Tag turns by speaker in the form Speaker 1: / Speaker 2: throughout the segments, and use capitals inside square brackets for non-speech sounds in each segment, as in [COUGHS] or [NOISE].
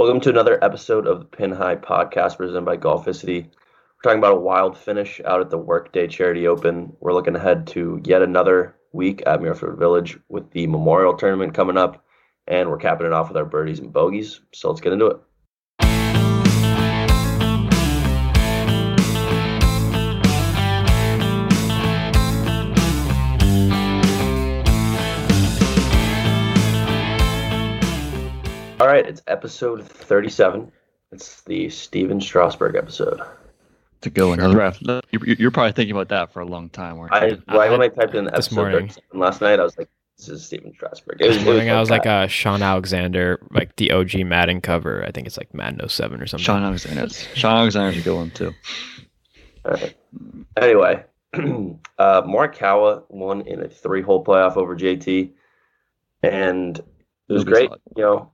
Speaker 1: Welcome to another episode of the Pin High Podcast presented by Golficity. We're talking about a wild finish out at the Workday Charity Open. We're looking ahead to yet another week at Muirfield Village with the Memorial Tournament coming up, and we're capping it off with our birdies and bogeys. So let's get into it. Right, it's episode 37. It's the Stephen Strasburg episode.
Speaker 2: to go in another You're, you're probably thinking about that for a long time, weren't
Speaker 1: I
Speaker 2: you?
Speaker 1: right
Speaker 3: I-
Speaker 1: when I typed in
Speaker 3: this
Speaker 1: episode
Speaker 3: morning.
Speaker 1: last night, I was like, "This is Stephen Strasburg." It was,
Speaker 3: This
Speaker 1: it
Speaker 3: morning I was like
Speaker 1: that.
Speaker 3: a Shaun Alexander, like the OG Madden cover. I think it's like Madden 07 or something.
Speaker 2: Shaun Alexander. Shaun Alexander's a good one too.
Speaker 1: All right. Anyway, [CLEARS THROAT] uh, Morikawa won in a three-hole playoff over JT, and it was
Speaker 2: Nobody
Speaker 1: great.
Speaker 2: saw.
Speaker 1: You know,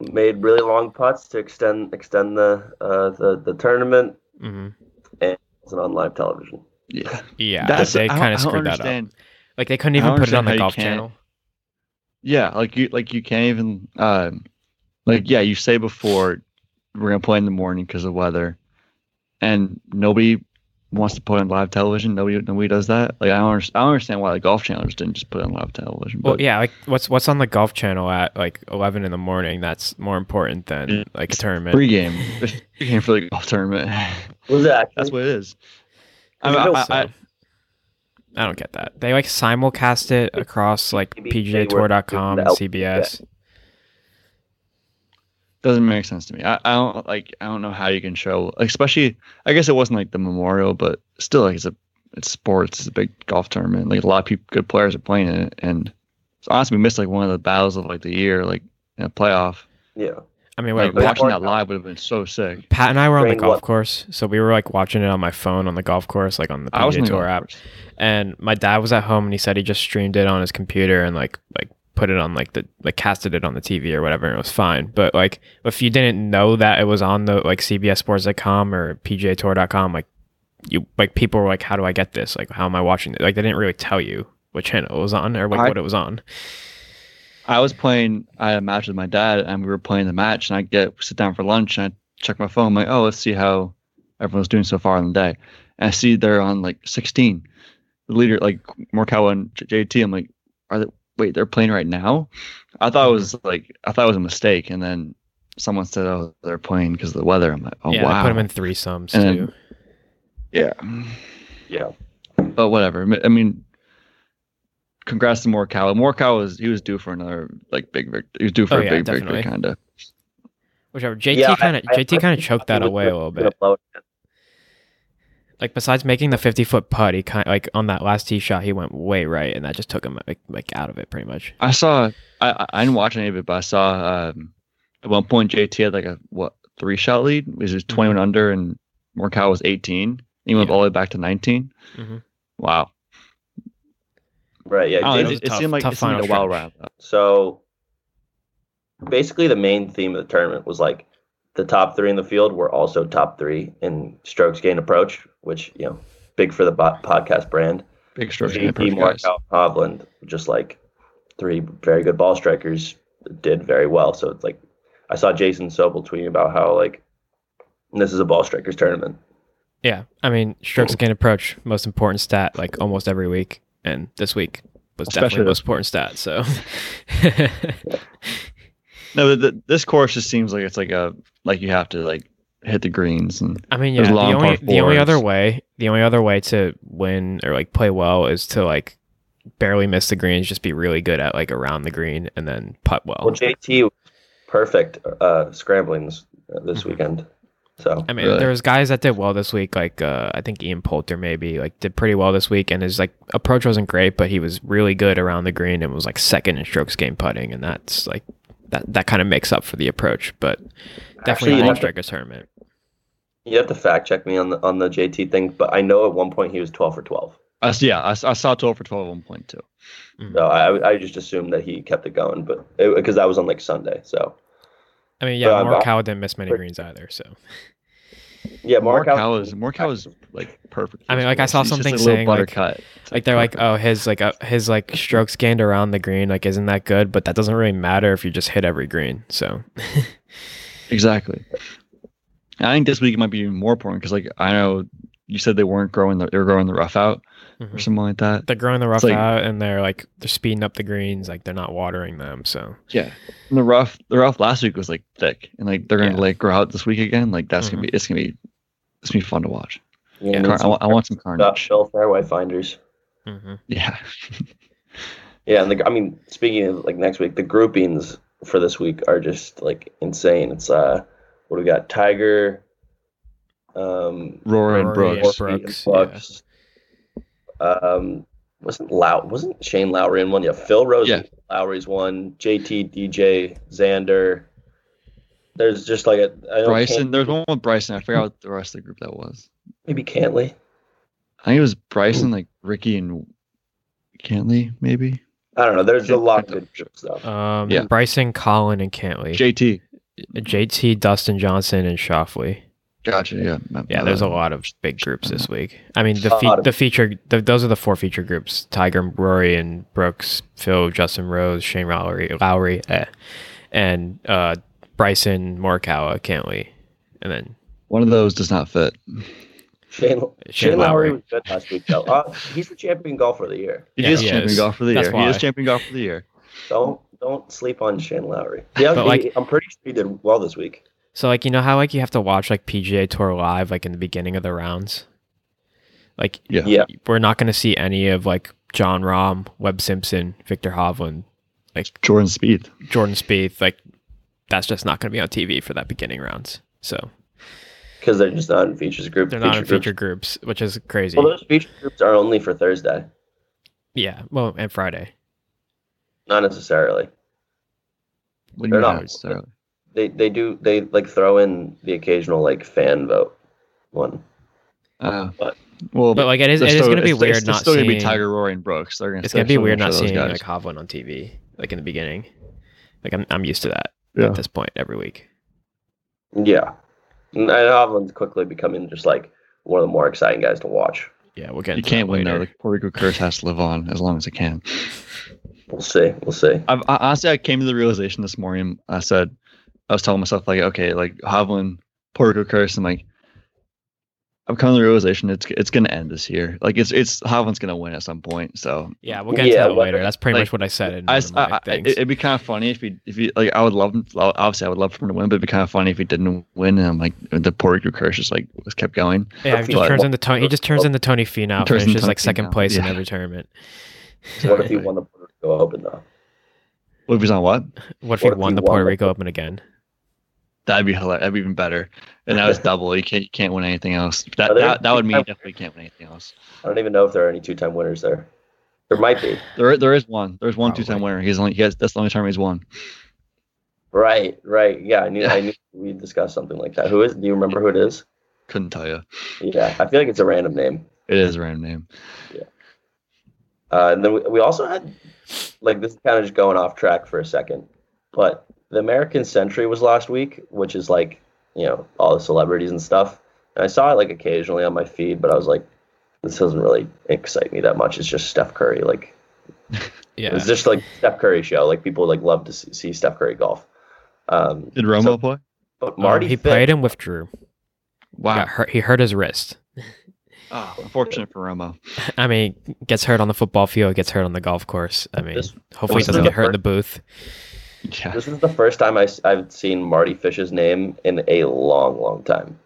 Speaker 1: made really long putts to extend extend the uh, the the tournament.
Speaker 3: hmm
Speaker 1: It wasn't on live television.
Speaker 2: Yeah,
Speaker 3: Yeah,
Speaker 2: That's-
Speaker 3: they kind of screwed that up. Like they couldn't even put it on the golf channel.
Speaker 2: Yeah, like you like you can't even um, like yeah, you say before we're gonna play in the morning because of weather, and nobody wants to put on live television. Nobody nobody does that. Like I don't understand, I don't understand why the golf channels didn't just put on live television.
Speaker 3: Well,
Speaker 2: But
Speaker 3: yeah, like what's what's on the golf channel at like 11 in the morning? That's more important than like a
Speaker 2: it's
Speaker 3: tournament.
Speaker 2: pregame, It's [LAUGHS] pregame for the golf tournament.
Speaker 1: Was it actually?
Speaker 2: That's what it is. I,
Speaker 1: I
Speaker 2: mean, I, I,
Speaker 3: I don't get that. They like simulcast it across like
Speaker 1: Maybe they were
Speaker 3: PGAtour.com and CBS.
Speaker 2: Doesn't make sense to me. I, I don't like. I don't know how you can show, especially. I guess it wasn't like the Memorial, but still, like it's a it's sports. It's a big golf tournament. Like a lot of people, good players are playing in it, and so honestly, we missed like one of the battles of like the year, like in a playoff.
Speaker 1: Yeah.
Speaker 3: I mean,
Speaker 2: Like
Speaker 3: wait,
Speaker 1: yeah.
Speaker 2: watching that live would have been so sick.
Speaker 3: Pat and I were on the golf course, so we were like watching it on my phone on the golf course, like on the
Speaker 2: I was in
Speaker 3: PGA Tour app.
Speaker 2: course.
Speaker 3: and my dad was at home and he said he just streamed it on his computer and like like put it on like the like casted it on the TV or whatever and it was fine. But like if you didn't know that it was on the like CBSSports.com or PGAtour.com, like you like people were like, how do I get this? Like how am I watching it? Like they didn't really tell you what channel it was on or like
Speaker 2: I-
Speaker 3: what it was on.
Speaker 2: I was playing. I had a match with my dad, and we were playing the match. And I get sit down for lunch, and I check my phone. I'm like, oh, let's see how everyone's doing so far in the day. And I see they're on like 16. The leader, like Morikawa and JT. I'm like, are they? Wait, they're playing right now. I thought it mm-hmm. was like I thought it was a mistake, and then someone said, oh, they're playing because of the weather. I'm like, oh
Speaker 3: yeah,
Speaker 2: wow.
Speaker 3: they put them in threesomes
Speaker 2: And
Speaker 3: too.
Speaker 2: then- yeah,
Speaker 1: Yeah.
Speaker 2: but whatever. I mean- congrats to Morikawa. Morikawa was he was due for another like big victory. He was due for
Speaker 3: Oh,
Speaker 2: a
Speaker 3: yeah,
Speaker 2: big
Speaker 3: definitely.
Speaker 2: victory, kind of.
Speaker 3: Whichever. JT
Speaker 1: Yeah,
Speaker 3: kind of JT kind of choked that
Speaker 1: I-
Speaker 3: away a little bit.
Speaker 1: blow it.
Speaker 3: Like besides making the 50 foot putt, he kind of like on that last tee shot, he went way right, and that just took him like like out of it pretty much.
Speaker 2: I saw. I I- I didn't watch any of it, but I saw um, at one point JT had like a what three shot lead. It was just 21 under, and Morikawa was 18. He went
Speaker 3: Yeah.
Speaker 2: all the way back to 19.
Speaker 3: Mhm.
Speaker 2: Wow.
Speaker 1: Right. Yeah.
Speaker 2: I don't know,
Speaker 1: Jay-
Speaker 3: it
Speaker 2: it,
Speaker 3: a
Speaker 2: it
Speaker 3: tough-
Speaker 2: seemed like it seemed like a
Speaker 3: final
Speaker 2: wild
Speaker 3: stretch.
Speaker 2: ride.
Speaker 1: So basically, the main theme of the tournament was like the top three in the field were also top three in strokes gain approach, which you know, big for the bo- podcast brand.
Speaker 2: Big strokes stroke.
Speaker 1: JT, Morikawa, Hovland, just like three very good ball strikers, did very well. So it's like I saw Jason Sobel tweeting about how like this is a ball strikers tournament.
Speaker 3: Yeah, I mean, strokes gain approach, most important stat, like almost every week, and this week was
Speaker 2: Especially
Speaker 3: definitely the most important stat. So, [LAUGHS]
Speaker 2: No, the, this course just seems like it's like a like you have to like hit the greens and
Speaker 3: I mean,
Speaker 2: There's
Speaker 3: yeah, the only the only other way, the only other way to win or like play well is to like barely miss the greens, just be really good at like around the green, and then putt well.
Speaker 1: Well, JT perfect uh, scrambling this, uh, this
Speaker 3: Mhm.
Speaker 1: weekend. So
Speaker 3: I mean,
Speaker 2: Really?
Speaker 3: there was guys that did well this week, like uh, I think Ian Poulter maybe like did pretty well this week, and his like approach wasn't great, but he was really good around the green and was like second in strokes game putting, and that's like that that kind of makes up for the approach, but definitely
Speaker 1: you
Speaker 3: a striker's tournament.
Speaker 1: you have to fact check me on the on the JT thing, but I know at one point he was twelve for twelve.
Speaker 2: I s- yeah I saw 12 for 12 at one point too. Mm.
Speaker 1: So I I just assumed that he kept it going, but because that was on like Sunday. So
Speaker 3: I mean, yeah,
Speaker 1: But I'm-
Speaker 3: didn't miss many greens either, so.
Speaker 1: Yeah, Mark
Speaker 2: Morikawa is Morikawa is like perfect.
Speaker 3: I mean, like, I saw
Speaker 2: He's just
Speaker 3: something
Speaker 2: a little
Speaker 3: saying, like-
Speaker 2: buttercut. It's,
Speaker 3: like they're like oh his like uh, his like strokes gained around the green like isn't that good but that doesn't really matter if you just hit every green so [LAUGHS]
Speaker 2: Exactly. I think this week might be even more important because, like, I know you said they weren't growing the they were growing the rough out or
Speaker 3: Mhm.
Speaker 2: something like that.
Speaker 3: They're growing the rough
Speaker 2: like-
Speaker 3: out, and they're like they're speeding up the greens, like they're not watering them. So
Speaker 2: Yeah. And the rough the rough last week was like thick, and like they're gonna
Speaker 3: Yeah.
Speaker 2: like grow out this week again. Like that's gonna
Speaker 3: Mhm.
Speaker 2: be it's gonna be it's gonna be fun to watch.
Speaker 3: Yeah.
Speaker 2: Car- I, want, I want some carnage.
Speaker 1: Phil fairway finders.
Speaker 3: hmm
Speaker 2: Yeah. [LAUGHS]
Speaker 1: Yeah, and the, I mean, speaking of like next week, the groupings for this week are just like insane. It's uh, what do we got? Tiger, um,
Speaker 2: Rory and
Speaker 3: Rory and
Speaker 2: Brooks.
Speaker 1: Brooks,
Speaker 3: Brooks,
Speaker 1: Brooks. Um, wasn't Low wasn't Shane Lowry in one? Yeah, Phil Rose,
Speaker 2: Yeah.
Speaker 1: Lowry's one. JT, DJ, Xander. There's just like a I know
Speaker 2: Bryson.
Speaker 1: Cant-
Speaker 2: There's one with Bryson. I forgot what the rest of the group that was.
Speaker 1: maybe Cantlay.
Speaker 2: I think it was Bryson, like Rickie and Cantlay, maybe.
Speaker 1: I don't know. There's a lot of good groups though.
Speaker 3: um,
Speaker 2: Yeah.
Speaker 3: Bryson, Collin, and Cantlay,
Speaker 2: JT.
Speaker 3: JT, Dustin Johnson, and Schauffele.
Speaker 2: Gotcha. Yeah. my-
Speaker 3: Yeah,
Speaker 2: my
Speaker 3: there's a lot of big groups this week. I mean, the fe- the feature, the, those are the four feature groups: Tiger, Rory, and Brooks, Phil, Justin Rose, Shane Lowry, Lowry, eh, and uh, Bryson, Morikawa, Cantlay, and then
Speaker 2: one of those does not fit.
Speaker 1: Shane,
Speaker 3: Shane
Speaker 1: Shane Lowry
Speaker 3: Lowry.
Speaker 1: was good last week though. Uh, he's the champion golfer of the year.
Speaker 2: He
Speaker 3: Yeah,
Speaker 2: is
Speaker 3: he
Speaker 2: champion
Speaker 3: is.
Speaker 2: golf for the
Speaker 3: That's
Speaker 2: year. He is champion golf of the year.
Speaker 1: Don't don't sleep on Shane Lowry. Yeah,
Speaker 3: like-
Speaker 1: I'm pretty sure he did well this week.
Speaker 3: So like you know how like you have to watch like PGA Tour live like in the beginning of the rounds. Like
Speaker 2: Yeah.
Speaker 1: Yeah.
Speaker 3: we're not going to see any of like Jon Rahm, Webb Simpson, Viktor Hovland, like
Speaker 2: Jordan Speed.
Speaker 3: Jordan Spieth. Like that's just not going to be on TV for that beginning rounds. So
Speaker 1: because they're just not in features group.
Speaker 3: they're not in
Speaker 1: groups.
Speaker 3: feature groups, which is crazy.
Speaker 1: Well, those feature groups are only for Thursday,
Speaker 3: yeah, well, and Friday.
Speaker 1: not necessarily.
Speaker 2: What do you
Speaker 1: They're
Speaker 2: mean?
Speaker 1: not.
Speaker 2: necessarily?
Speaker 1: They they do they like throw in the occasional like fan vote one.
Speaker 2: Uh,
Speaker 1: But-
Speaker 2: well,
Speaker 3: But like it is,
Speaker 2: they're
Speaker 3: it is going to be
Speaker 2: it's-
Speaker 3: weird
Speaker 2: it's
Speaker 3: not
Speaker 2: still
Speaker 3: seeing.
Speaker 2: gonna be Tiger, Rory, and Brooks. They're gonna.
Speaker 3: It's going to be weird not
Speaker 2: show those
Speaker 3: seeing
Speaker 2: guys.
Speaker 3: like Hovland on TV like in the beginning. Like I'm I'm used to that
Speaker 2: Yeah.
Speaker 3: at this point every week.
Speaker 1: Yeah, and Hovland's quickly becoming just like one of the more exciting guys to watch.
Speaker 3: Yeah, we'll get.
Speaker 2: You can't
Speaker 3: that
Speaker 2: win though. The Puerto Rico curse has to live on as long as it can.
Speaker 1: We'll see. We'll see.
Speaker 2: I've, I, honestly, I came to the realization this morning. I said, I was telling myself like, okay, like Hovland, Puerto Rico curse, and like, I'm coming to the realization it's it's gonna end this year. Like it's it's Hovland's gonna win at some point. So
Speaker 3: Yeah, we'll get into
Speaker 1: Yeah,
Speaker 3: that later. That's pretty
Speaker 2: like,
Speaker 3: much what I said in
Speaker 2: I,
Speaker 3: one
Speaker 2: s-
Speaker 3: of my
Speaker 2: I- I- it'd be kind of funny if he if he like I would love him. Obviously, I would love for him to win, but it'd be kind of funny if he didn't win. And I'm like the Puerto Rico curse just like was kept going.
Speaker 3: yeah, he just
Speaker 2: but-
Speaker 3: turns into Tony. He just turns into Tony Finau,
Speaker 2: Turns
Speaker 3: finishes like second
Speaker 2: Finau,
Speaker 3: place in every tournament.
Speaker 1: What if he won the Puerto Rico Open though?
Speaker 2: What if he's on what?
Speaker 3: What if he
Speaker 1: if
Speaker 3: won
Speaker 1: he
Speaker 3: the
Speaker 1: won
Speaker 3: Puerto
Speaker 1: the-
Speaker 3: Rico Open again?
Speaker 2: That'd be hilarious. That'd be even better. And that was [LAUGHS] double. You can't you can't win anything else. That
Speaker 1: there
Speaker 2: that, that would mean you definitely can't win anything else.
Speaker 1: I don't even know if there are any two-time winners there. There might be. [SIGHS]
Speaker 2: There there is one. There's one two time winner. He's only he has that's the only time he's won.
Speaker 1: Right, right. Yeah, I knew.
Speaker 2: Yeah.
Speaker 1: I knew [LAUGHS] we discussed something like that. Who is? Do you remember who it is?
Speaker 2: Couldn't tell you.
Speaker 1: Yeah, I feel like it's a random name.
Speaker 2: It is a random name.
Speaker 1: Uh, and then we, we also had, like, this is kind of just going off track for a second, but the American Century was last week, which is like, you know, all the celebrities and stuff. And I saw it like occasionally on my feed, but I was like, this doesn't really excite me that much. It's just Steph Curry. Like, [LAUGHS]
Speaker 3: Yeah,
Speaker 1: it's just like Steph Curry show. Like, people like love to see, see Steph Curry golf. Um,
Speaker 2: Did Romo
Speaker 1: so-
Speaker 2: play?
Speaker 1: but
Speaker 3: Um,
Speaker 1: Marty
Speaker 3: he
Speaker 1: Fish-
Speaker 3: played and withdrew.
Speaker 2: Wow.
Speaker 3: Got hurt, he hurt his wrist.
Speaker 2: Oh, [LAUGHS] unfortunate for Romo.
Speaker 3: I mean, gets hurt on the football field, gets hurt on the golf course. I mean,
Speaker 1: This-
Speaker 3: hopefully he doesn't get hurt in the booth.
Speaker 2: Yeah.
Speaker 1: This is the first time I, have seen Mardy Fish's name in a long, long time.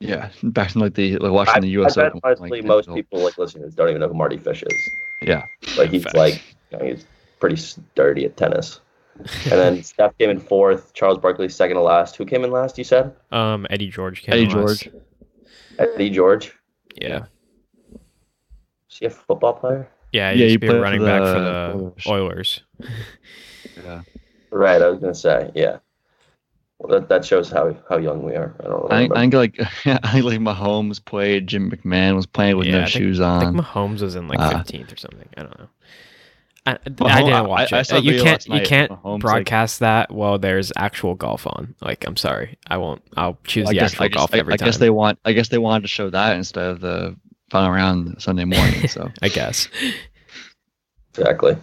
Speaker 2: Yeah. Back in like the like watching the US
Speaker 1: I bet
Speaker 2: Open.
Speaker 1: honestly
Speaker 2: like,
Speaker 1: most people like listening to this don't even know who Mardy Fish is.
Speaker 2: Yeah.
Speaker 1: Like he's
Speaker 3: Facts.
Speaker 1: like you know, he's pretty sturdy at tennis. And then [LAUGHS] Steph came in fourth. Charles Barkley second to last. Who came in last? You said
Speaker 3: um, Eddie George. Came
Speaker 2: Eddie
Speaker 3: in last.
Speaker 2: George.
Speaker 1: Eddie George.
Speaker 3: Yeah,
Speaker 1: Is he a football player?
Speaker 3: yeah, he
Speaker 2: Yeah,
Speaker 3: used
Speaker 2: he
Speaker 3: to be a
Speaker 2: played for
Speaker 3: running back for
Speaker 2: the
Speaker 3: the Oilers.
Speaker 2: Yeah.
Speaker 1: Right. I was gonna say yeah. Well, that, that shows how how young we are. I don't
Speaker 2: I. I think like [LAUGHS] I think like Mahomes played. Jim McMahon was playing with
Speaker 3: Yeah,
Speaker 2: no
Speaker 3: think-
Speaker 2: shoes
Speaker 3: I
Speaker 2: on.
Speaker 3: think Mahomes was in like
Speaker 2: uh,
Speaker 3: 15th or something. I don't know. I, I didn't watch
Speaker 2: I- I
Speaker 3: it.
Speaker 2: saw a
Speaker 3: you can't you can't
Speaker 2: Mahomes, like-
Speaker 3: broadcast that while there's actual golf on. Like I'm sorry, I won't. I'll choose
Speaker 2: I
Speaker 3: the
Speaker 2: guess,
Speaker 3: actual
Speaker 2: I, guess,
Speaker 3: golf
Speaker 2: I,
Speaker 3: every
Speaker 2: I
Speaker 3: time.
Speaker 2: guess they want. I guess they wanted to show that instead of the final round Sunday morning. So [LAUGHS]
Speaker 3: I guess.
Speaker 1: Exactly.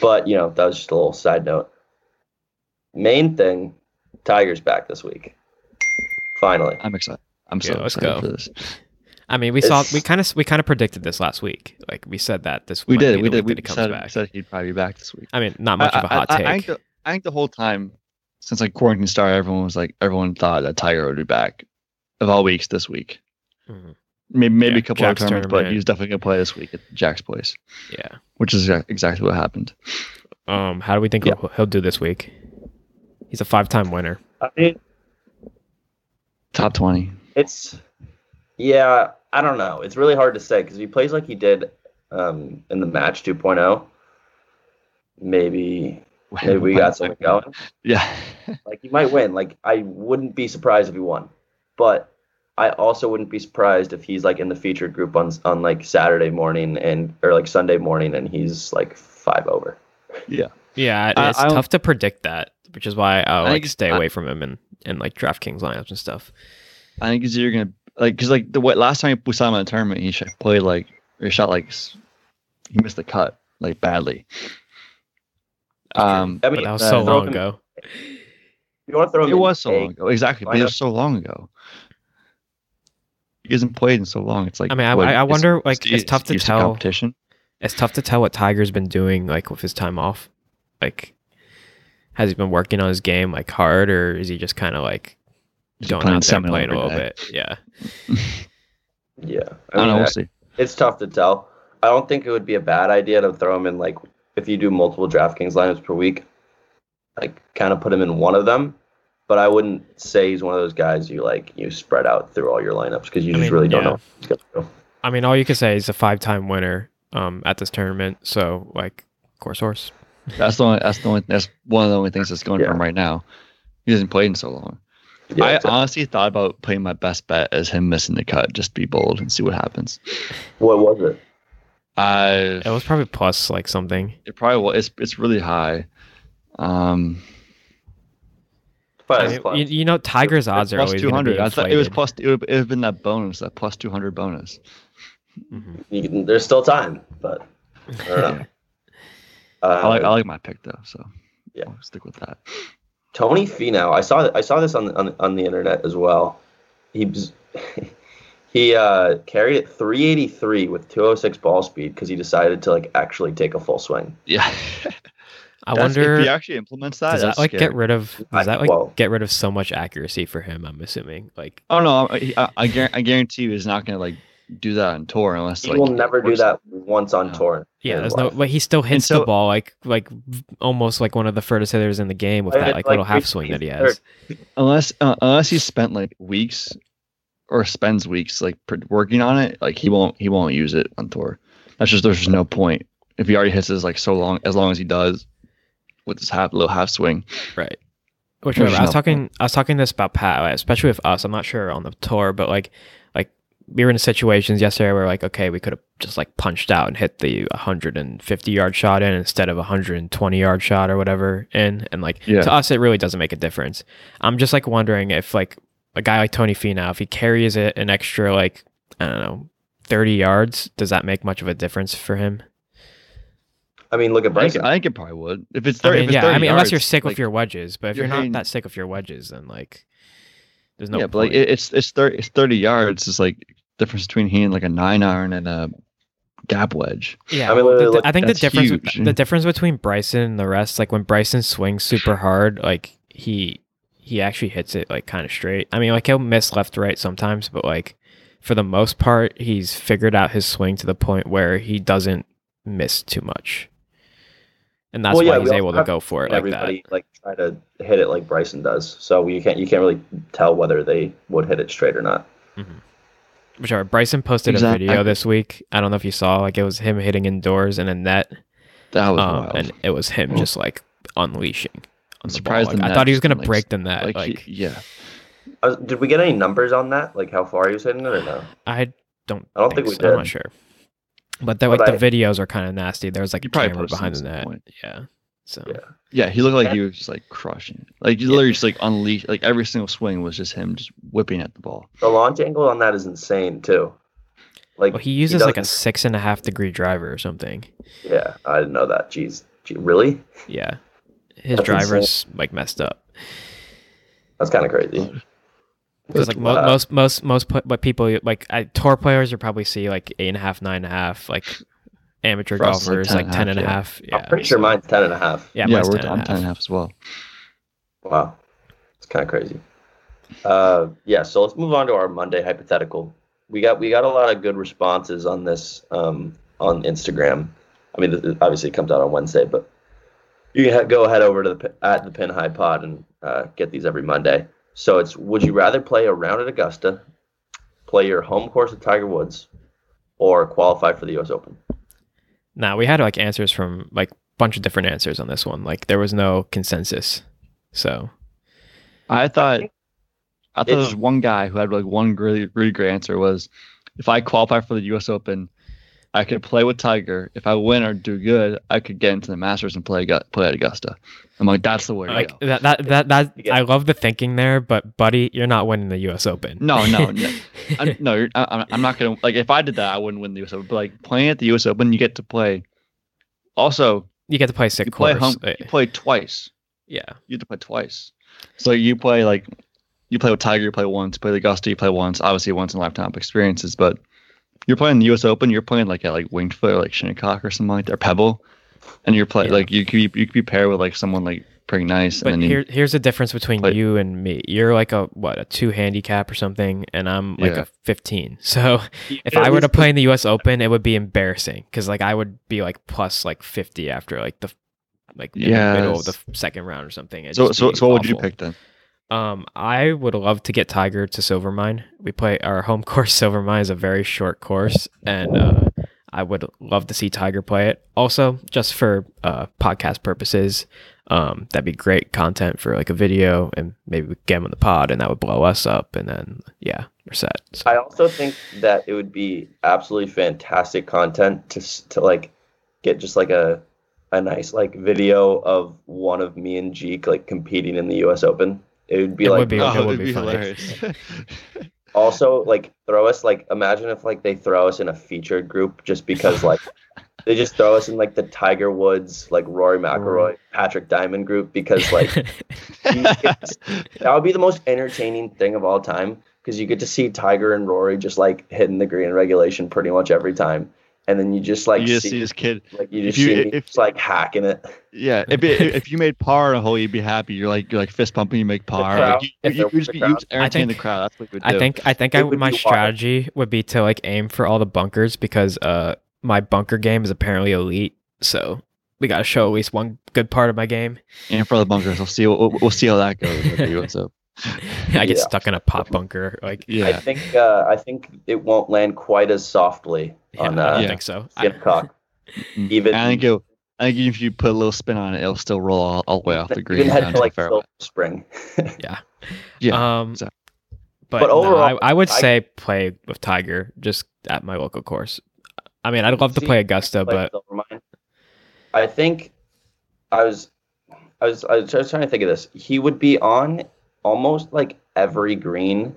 Speaker 1: But you know, that was just a little side note. Main thing Tigers back this week. Finally.
Speaker 2: I'm excited. I'm so
Speaker 3: Yeah, let's
Speaker 2: excited
Speaker 3: go.
Speaker 2: for this.
Speaker 3: I mean, we saw we kind of we kind of predicted this last week. Like we said that this week. We
Speaker 2: did. We did.
Speaker 3: week
Speaker 2: We
Speaker 3: that he comes
Speaker 2: said,
Speaker 3: back.
Speaker 2: said he'd probably be back this week.
Speaker 3: I mean, not much
Speaker 2: I,
Speaker 3: of a hot
Speaker 2: I, I,
Speaker 3: take.
Speaker 2: I, think the, I think the whole time since like quarantine started, everyone was like, everyone thought that Tiger would be back of all weeks this week.
Speaker 3: Mhm.
Speaker 2: Maybe maybe
Speaker 3: Yeah,
Speaker 2: a couple
Speaker 3: Jack's
Speaker 2: of tournaments, but
Speaker 3: tournament.
Speaker 2: he was definitely gonna play this week at Jack's place,
Speaker 3: Yeah.
Speaker 2: which is exactly what happened.
Speaker 3: Um, how do we think
Speaker 2: Yeah.
Speaker 3: he'll, he'll do this week? He's a five-time winner.
Speaker 1: I mean,
Speaker 2: Top twenty.
Speaker 1: it's yeah. I don't know. It's really hard to say because if he plays like he did um, in the match 2.0, maybe maybe we got something going.
Speaker 2: Yeah.
Speaker 1: Like he might win. Like I wouldn't be surprised if he won, but I also wouldn't be surprised if he's like in the featured group on on like Saturday morning and or like Sunday morning and he's like five over.
Speaker 3: Yeah,
Speaker 2: yeah,
Speaker 3: it's
Speaker 2: I
Speaker 3: tough to predict that, which is why I'll
Speaker 2: I
Speaker 3: like
Speaker 2: think-
Speaker 3: stay
Speaker 2: I-
Speaker 3: away from him and and like DraftKings lineups and stuff.
Speaker 2: I think you're gonna like because like the what last time we saw him in the tournament, he played like he shot like he missed the cut like badly. Um,
Speaker 1: I
Speaker 3: but
Speaker 1: mean,
Speaker 3: that was
Speaker 2: uh,
Speaker 3: so
Speaker 1: throw
Speaker 3: long
Speaker 1: him-
Speaker 3: ago.
Speaker 1: You want to throw him?
Speaker 2: it
Speaker 1: in
Speaker 2: was so
Speaker 1: A,
Speaker 2: long ago, exactly. But it was so long ago. He hasn't played in so long. It's like
Speaker 3: I mean, I-
Speaker 2: what,
Speaker 3: I- I
Speaker 2: is-
Speaker 3: wonder, like, it's tough to tell.
Speaker 2: competition.
Speaker 3: It's tough to tell what Tiger's been doing like with his time off. Like, has he been working on his game like hard, or is he just kind of like
Speaker 2: Is
Speaker 3: going
Speaker 2: playing
Speaker 3: out there
Speaker 2: Seminole
Speaker 3: playing a little
Speaker 2: day?
Speaker 3: bit? Yeah. [LAUGHS]
Speaker 1: Yeah,
Speaker 2: I don't know. We'll see.
Speaker 1: It's tough to tell. I don't think it would be a bad idea to throw him in like if you do multiple DraftKings lineups per week, like kind of put him in one of them. But I wouldn't say he's one of those guys you like you spread out through all your lineups because you
Speaker 3: I
Speaker 1: just
Speaker 3: mean,
Speaker 1: really don't
Speaker 3: yeah.
Speaker 1: know. What's gonna go.
Speaker 3: I mean, all you can say is a five-time winner um, at this tournament. So, like, course horse.
Speaker 2: That's the only. That's the only. That's one of the only things that's going
Speaker 1: Yeah.
Speaker 2: for him right now. He hasn't played in so long.
Speaker 1: Yeah,
Speaker 2: I
Speaker 1: exactly.
Speaker 2: honestly thought about playing my best bet as him missing the cut, just be bold and see what happens.
Speaker 1: what was it?
Speaker 2: I
Speaker 3: It was probably plus like something.
Speaker 2: it probably was. It's it's really high. Um,
Speaker 1: But
Speaker 3: I
Speaker 1: plus.
Speaker 3: you, you know, Tiger's odds are
Speaker 2: plus
Speaker 3: always
Speaker 2: two
Speaker 3: going to be.
Speaker 2: I thought it was plus. It would, it would have been that bonus, that plus two hundred bonus.
Speaker 3: Mhm.
Speaker 1: You can, there's still time, but I don't know. Uh, [LAUGHS]
Speaker 2: I like I like my pick though, so
Speaker 1: Yeah.
Speaker 2: I'll stick with that.
Speaker 1: Tony Finau. I saw I saw this on on, on the internet as well. He [LAUGHS] he uh, carried it 383 with 206 ball speed because he decided to like actually take a full swing.
Speaker 2: Yeah, [LAUGHS]
Speaker 3: I
Speaker 2: That's-
Speaker 3: wonder
Speaker 2: if he actually implements that.
Speaker 3: does that
Speaker 2: that's
Speaker 3: like get rid of
Speaker 1: I-
Speaker 3: does that like
Speaker 1: well-
Speaker 3: get rid of so much accuracy for him? I'm assuming like
Speaker 2: Oh no, I, I, I, guar- I guarantee you he's not gonna like do that on tour unless
Speaker 1: He
Speaker 2: like
Speaker 1: will never do that once on
Speaker 2: No.
Speaker 1: tour.
Speaker 3: yeah, there's
Speaker 1: his
Speaker 3: no
Speaker 1: life.
Speaker 3: but he still hits
Speaker 2: so-
Speaker 3: the ball like like almost like one of the furthest hitters in the game with that like
Speaker 1: like
Speaker 3: little half swing that he has.
Speaker 2: unless uh, unless he spent like weeks or spends weeks like working on it. Like he won't he won't use it on tour. That's just there's just no point if he already hits his like so long as long as he does with his half little half swing.
Speaker 3: Right. Which
Speaker 2: There's
Speaker 3: I was talking I was talking this about Pat, especially with us. I'm not sure on the tour, but like like we were in situations yesterday where like okay, we could have just like punched out and hit the 150 yard shot in instead of a 120 yard shot or whatever in, and like
Speaker 2: Yeah.
Speaker 3: to us it really doesn't make a difference. I'm just like wondering if like a guy like Tony Finau, if he carries it an extra like I don't know 30 yards, does that make much of a difference for him?
Speaker 1: I mean, look at
Speaker 2: I think,
Speaker 1: Bryson.
Speaker 2: I think it probably would if it's
Speaker 3: I
Speaker 2: 30,
Speaker 3: mean,
Speaker 2: if it's
Speaker 3: yeah,
Speaker 2: 30
Speaker 3: I mean, unless you're sick
Speaker 2: like,
Speaker 3: with your wedges, but if
Speaker 2: you're
Speaker 3: you're, not
Speaker 2: hitting-
Speaker 3: that sick with your wedges, then like there's no point.
Speaker 2: yeah, but like it's it's 30 it's 30 yards It's like difference between hitting like a nine iron and a gap wedge.
Speaker 3: Yeah,
Speaker 1: I mean,
Speaker 3: the-
Speaker 1: look,
Speaker 3: I think the difference
Speaker 2: huge.
Speaker 3: the difference between Bryson and the rest, like when Bryson swings super [LAUGHS] hard, like he he actually hits it like kind of straight. I mean, like he'll miss left to right sometimes, but like for the most part, he's figured out his swing to the point where he doesn't miss too much, and that's
Speaker 1: Well, yeah,
Speaker 3: why
Speaker 1: we
Speaker 3: he's able to go for it like that.
Speaker 1: Everybody like try to hit it like Bryson does. So you can't you can't really tell whether they would hit it straight or not.
Speaker 3: Whichever. Bryson posted a video this week. I don't know if you saw, like it was him hitting indoors in a net,
Speaker 2: That was
Speaker 3: um,
Speaker 2: wild.
Speaker 3: and it was him just like unleashing. On
Speaker 2: I'm surprised the
Speaker 3: Like, I thought he was gonna
Speaker 2: like,
Speaker 3: break the net.
Speaker 2: like,
Speaker 3: Like,
Speaker 2: he- yeah,
Speaker 1: I was- did we get any numbers on that? Like how far he was hitting it or no?
Speaker 3: I don't.
Speaker 1: I don't think we
Speaker 3: so. I'm
Speaker 1: did.
Speaker 3: not sure. But the, like
Speaker 1: But
Speaker 3: the
Speaker 1: I-
Speaker 3: videos are kind of nasty. There's like a camera behind the
Speaker 2: this at some
Speaker 3: net.
Speaker 2: point.
Speaker 3: Yeah. So
Speaker 1: Yeah.
Speaker 2: yeah. He looked like he was just like crushing it. Like he literally just like unleashed. Like every single swing was just him just whipping at the ball.
Speaker 1: The launch angle on that is insane too. Like
Speaker 3: well, he uses like a six and a half degree driver or something.
Speaker 1: yeah. I didn't know that. Jeez, Gee, really?
Speaker 3: Yeah. His
Speaker 1: That's
Speaker 3: driver's like messed up.
Speaker 1: That's kind of crazy.
Speaker 3: Because like mo-
Speaker 1: Uh,
Speaker 3: most most most pl- what people like I, tour players you probably see like eight and a half, nine and a half. Like amateur
Speaker 2: For us, like
Speaker 3: golfers
Speaker 2: 10
Speaker 3: like
Speaker 2: and a
Speaker 3: ten
Speaker 2: half,
Speaker 3: and a half. Yeah,
Speaker 1: I'm pretty sure
Speaker 3: so-
Speaker 1: mine's ten and a half.
Speaker 3: Yeah,
Speaker 2: Yeah,
Speaker 3: mine's
Speaker 2: we're
Speaker 3: 10
Speaker 2: on
Speaker 3: and a
Speaker 2: 10 and a
Speaker 3: half.
Speaker 2: half as well.
Speaker 1: Wow, it's kind of crazy. Uh, yeah, so let's move on to our Monday hypothetical. We got we got a lot of good responses on this um, on Instagram. I mean, th- obviously it comes out on Wednesday, but you can he- go ahead over to the at the Pin High Pod and uh, get these every Monday. So it's would you rather play a round at Augusta, play your home course at Tiger Woods, or qualify for the U.S. Open?
Speaker 3: Nah, we had like answers from like bunch of different answers on this one. Like there was no consensus. So
Speaker 2: I thought I thought there was one guy who had like one really really great answer was if I qualify for the US Open, I could play with Tiger. If I win or do good, I could get into the Masters and play play at Augusta. I'm like, that's the way to
Speaker 3: like
Speaker 2: go.
Speaker 3: that that that, that
Speaker 1: You
Speaker 3: I love the thinking there, but buddy, you're not winning the U.S. Open.
Speaker 2: No, no, [LAUGHS] no. I'm, no, you're, I, I'm not gonna like. If I did that, I wouldn't win the US Open. But like playing at the US Open, you get to play. Also,
Speaker 3: you get to play sick
Speaker 2: you play
Speaker 3: course.
Speaker 2: home. You play twice.
Speaker 3: yeah,
Speaker 2: You get to play twice. So you play like you play with Tiger, you play once. You play the Augusta, you play once. Obviously, once in a lifetime experiences. But you're playing the U.S. Open. You're playing like at like Winged Foot or like Shinnecock or something like that, or Pebble, and you're playing
Speaker 3: Yeah.
Speaker 2: like you could be, you could be paired with like someone like pretty nice.
Speaker 3: but
Speaker 2: and then
Speaker 3: here here's the difference between
Speaker 2: play-
Speaker 3: you and me. You're like a what a two handicap or something, and I'm like
Speaker 2: Yeah.
Speaker 3: a 15. [LAUGHS] So if I were to play in the U.S. Open, it would be embarrassing because like I would be like plus like 50 after like the like in the middle of the second round or something. It'd
Speaker 2: so
Speaker 3: just
Speaker 2: so
Speaker 3: be
Speaker 2: so what would you pick then?
Speaker 3: Um, I would love to get Tiger to Silvermine. We play our home [LAUGHS] course. Silvermine is a very short course, and uh, I would love to see Tiger play it. Also, just for uh, podcast purposes, um, that'd be great content for like a video, and maybe we get him on the pod, and that would blow us up, and then yeah, we're set. So,
Speaker 1: I also think that it would be absolutely fantastic content to to like get just like a a nice like video of one of me and Jeek like competing in the U.S. Open. It would be
Speaker 3: It
Speaker 1: like
Speaker 3: would be-
Speaker 2: oh,
Speaker 3: it would be
Speaker 2: be hilarious. [LAUGHS]
Speaker 1: also like throw us like imagine if like they throw us in a featured group just because like [LAUGHS] they just throw us in like the Tiger Woods like Rory McIlroy mm. Patrick Diamond group because like you get to- that would be the most entertaining thing of all time because you get to see Tiger and Rory just like hitting the green regulation pretty much every time, and then you just like
Speaker 2: you just
Speaker 1: see,
Speaker 2: see this kid.
Speaker 1: like you
Speaker 2: if
Speaker 1: just
Speaker 2: you-
Speaker 1: see me
Speaker 2: if-
Speaker 1: just like hacking it.
Speaker 2: Yeah, if, it, if you made par in a hole, you'd be happy. You're like you're like fist pumping. You make par.
Speaker 1: crowd,
Speaker 2: Like, you, you, you, just be, you just entertain
Speaker 3: think-
Speaker 2: the crowd. That's what we would do.
Speaker 3: I think I think I
Speaker 1: would
Speaker 3: my
Speaker 1: be wild.
Speaker 3: strategy would be to like aim for all the bunkers because uh my bunker game is apparently elite. So we got to show at least one good part of my game.
Speaker 2: and for the bunkers, we'll see. We'll, we'll see how that goes. with the US [LAUGHS]
Speaker 3: I get
Speaker 1: Yeah.
Speaker 3: stuck in a pot bunker. Like yeah.
Speaker 1: I
Speaker 2: Yeah,
Speaker 1: think uh, I think it won't land quite as softly
Speaker 3: yeah,
Speaker 1: on
Speaker 3: I
Speaker 1: uh,
Speaker 3: don't
Speaker 2: Yeah.
Speaker 3: think so. I-
Speaker 1: Skincock.
Speaker 2: Mm. [LAUGHS]
Speaker 1: Even
Speaker 2: I think it, I think if you put a little spin on it, it'll still roll all, all the way off the green.
Speaker 1: even head to like
Speaker 2: fairway.
Speaker 1: Silver Spring. [LAUGHS]
Speaker 2: Yeah,
Speaker 3: um,
Speaker 2: exactly.
Speaker 3: but,
Speaker 1: But
Speaker 3: no,
Speaker 1: overall,
Speaker 3: I, I would
Speaker 1: I-
Speaker 3: say play with Tiger just at my local course. I mean, I'd love to play Augusta,
Speaker 1: like
Speaker 3: but
Speaker 1: Silvermine. I think I was, I was, I was trying to think of this. He would be on almost like every green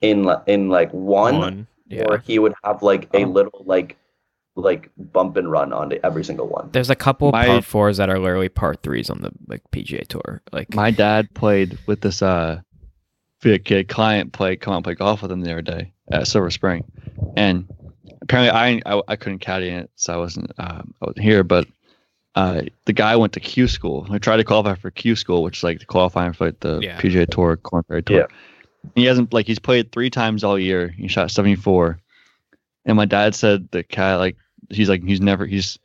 Speaker 1: in in like one,
Speaker 3: one, yeah.
Speaker 1: or he would have like a
Speaker 2: Oh.
Speaker 1: little like like bump and run onto every single one.
Speaker 3: There's a couple
Speaker 2: My-
Speaker 3: par fours that are literally par threes on the like PGA tour. Like
Speaker 2: my dad played with this uh Fiat kid client played come out and play golf with him the other day at Silver Spring, and apparently I I, I couldn't caddy in it, so I wasn't uh, I wasn't here, but. Uh, the guy went to Q school. I tried to qualify for Q school, which is like the qualifying for like, the
Speaker 3: Yeah.
Speaker 2: PGA Tour, Korn Ferry Tour.
Speaker 1: Yeah.
Speaker 2: He hasn't like he's played three times all year. He shot 74, and my dad said the guy like he's like he's never he's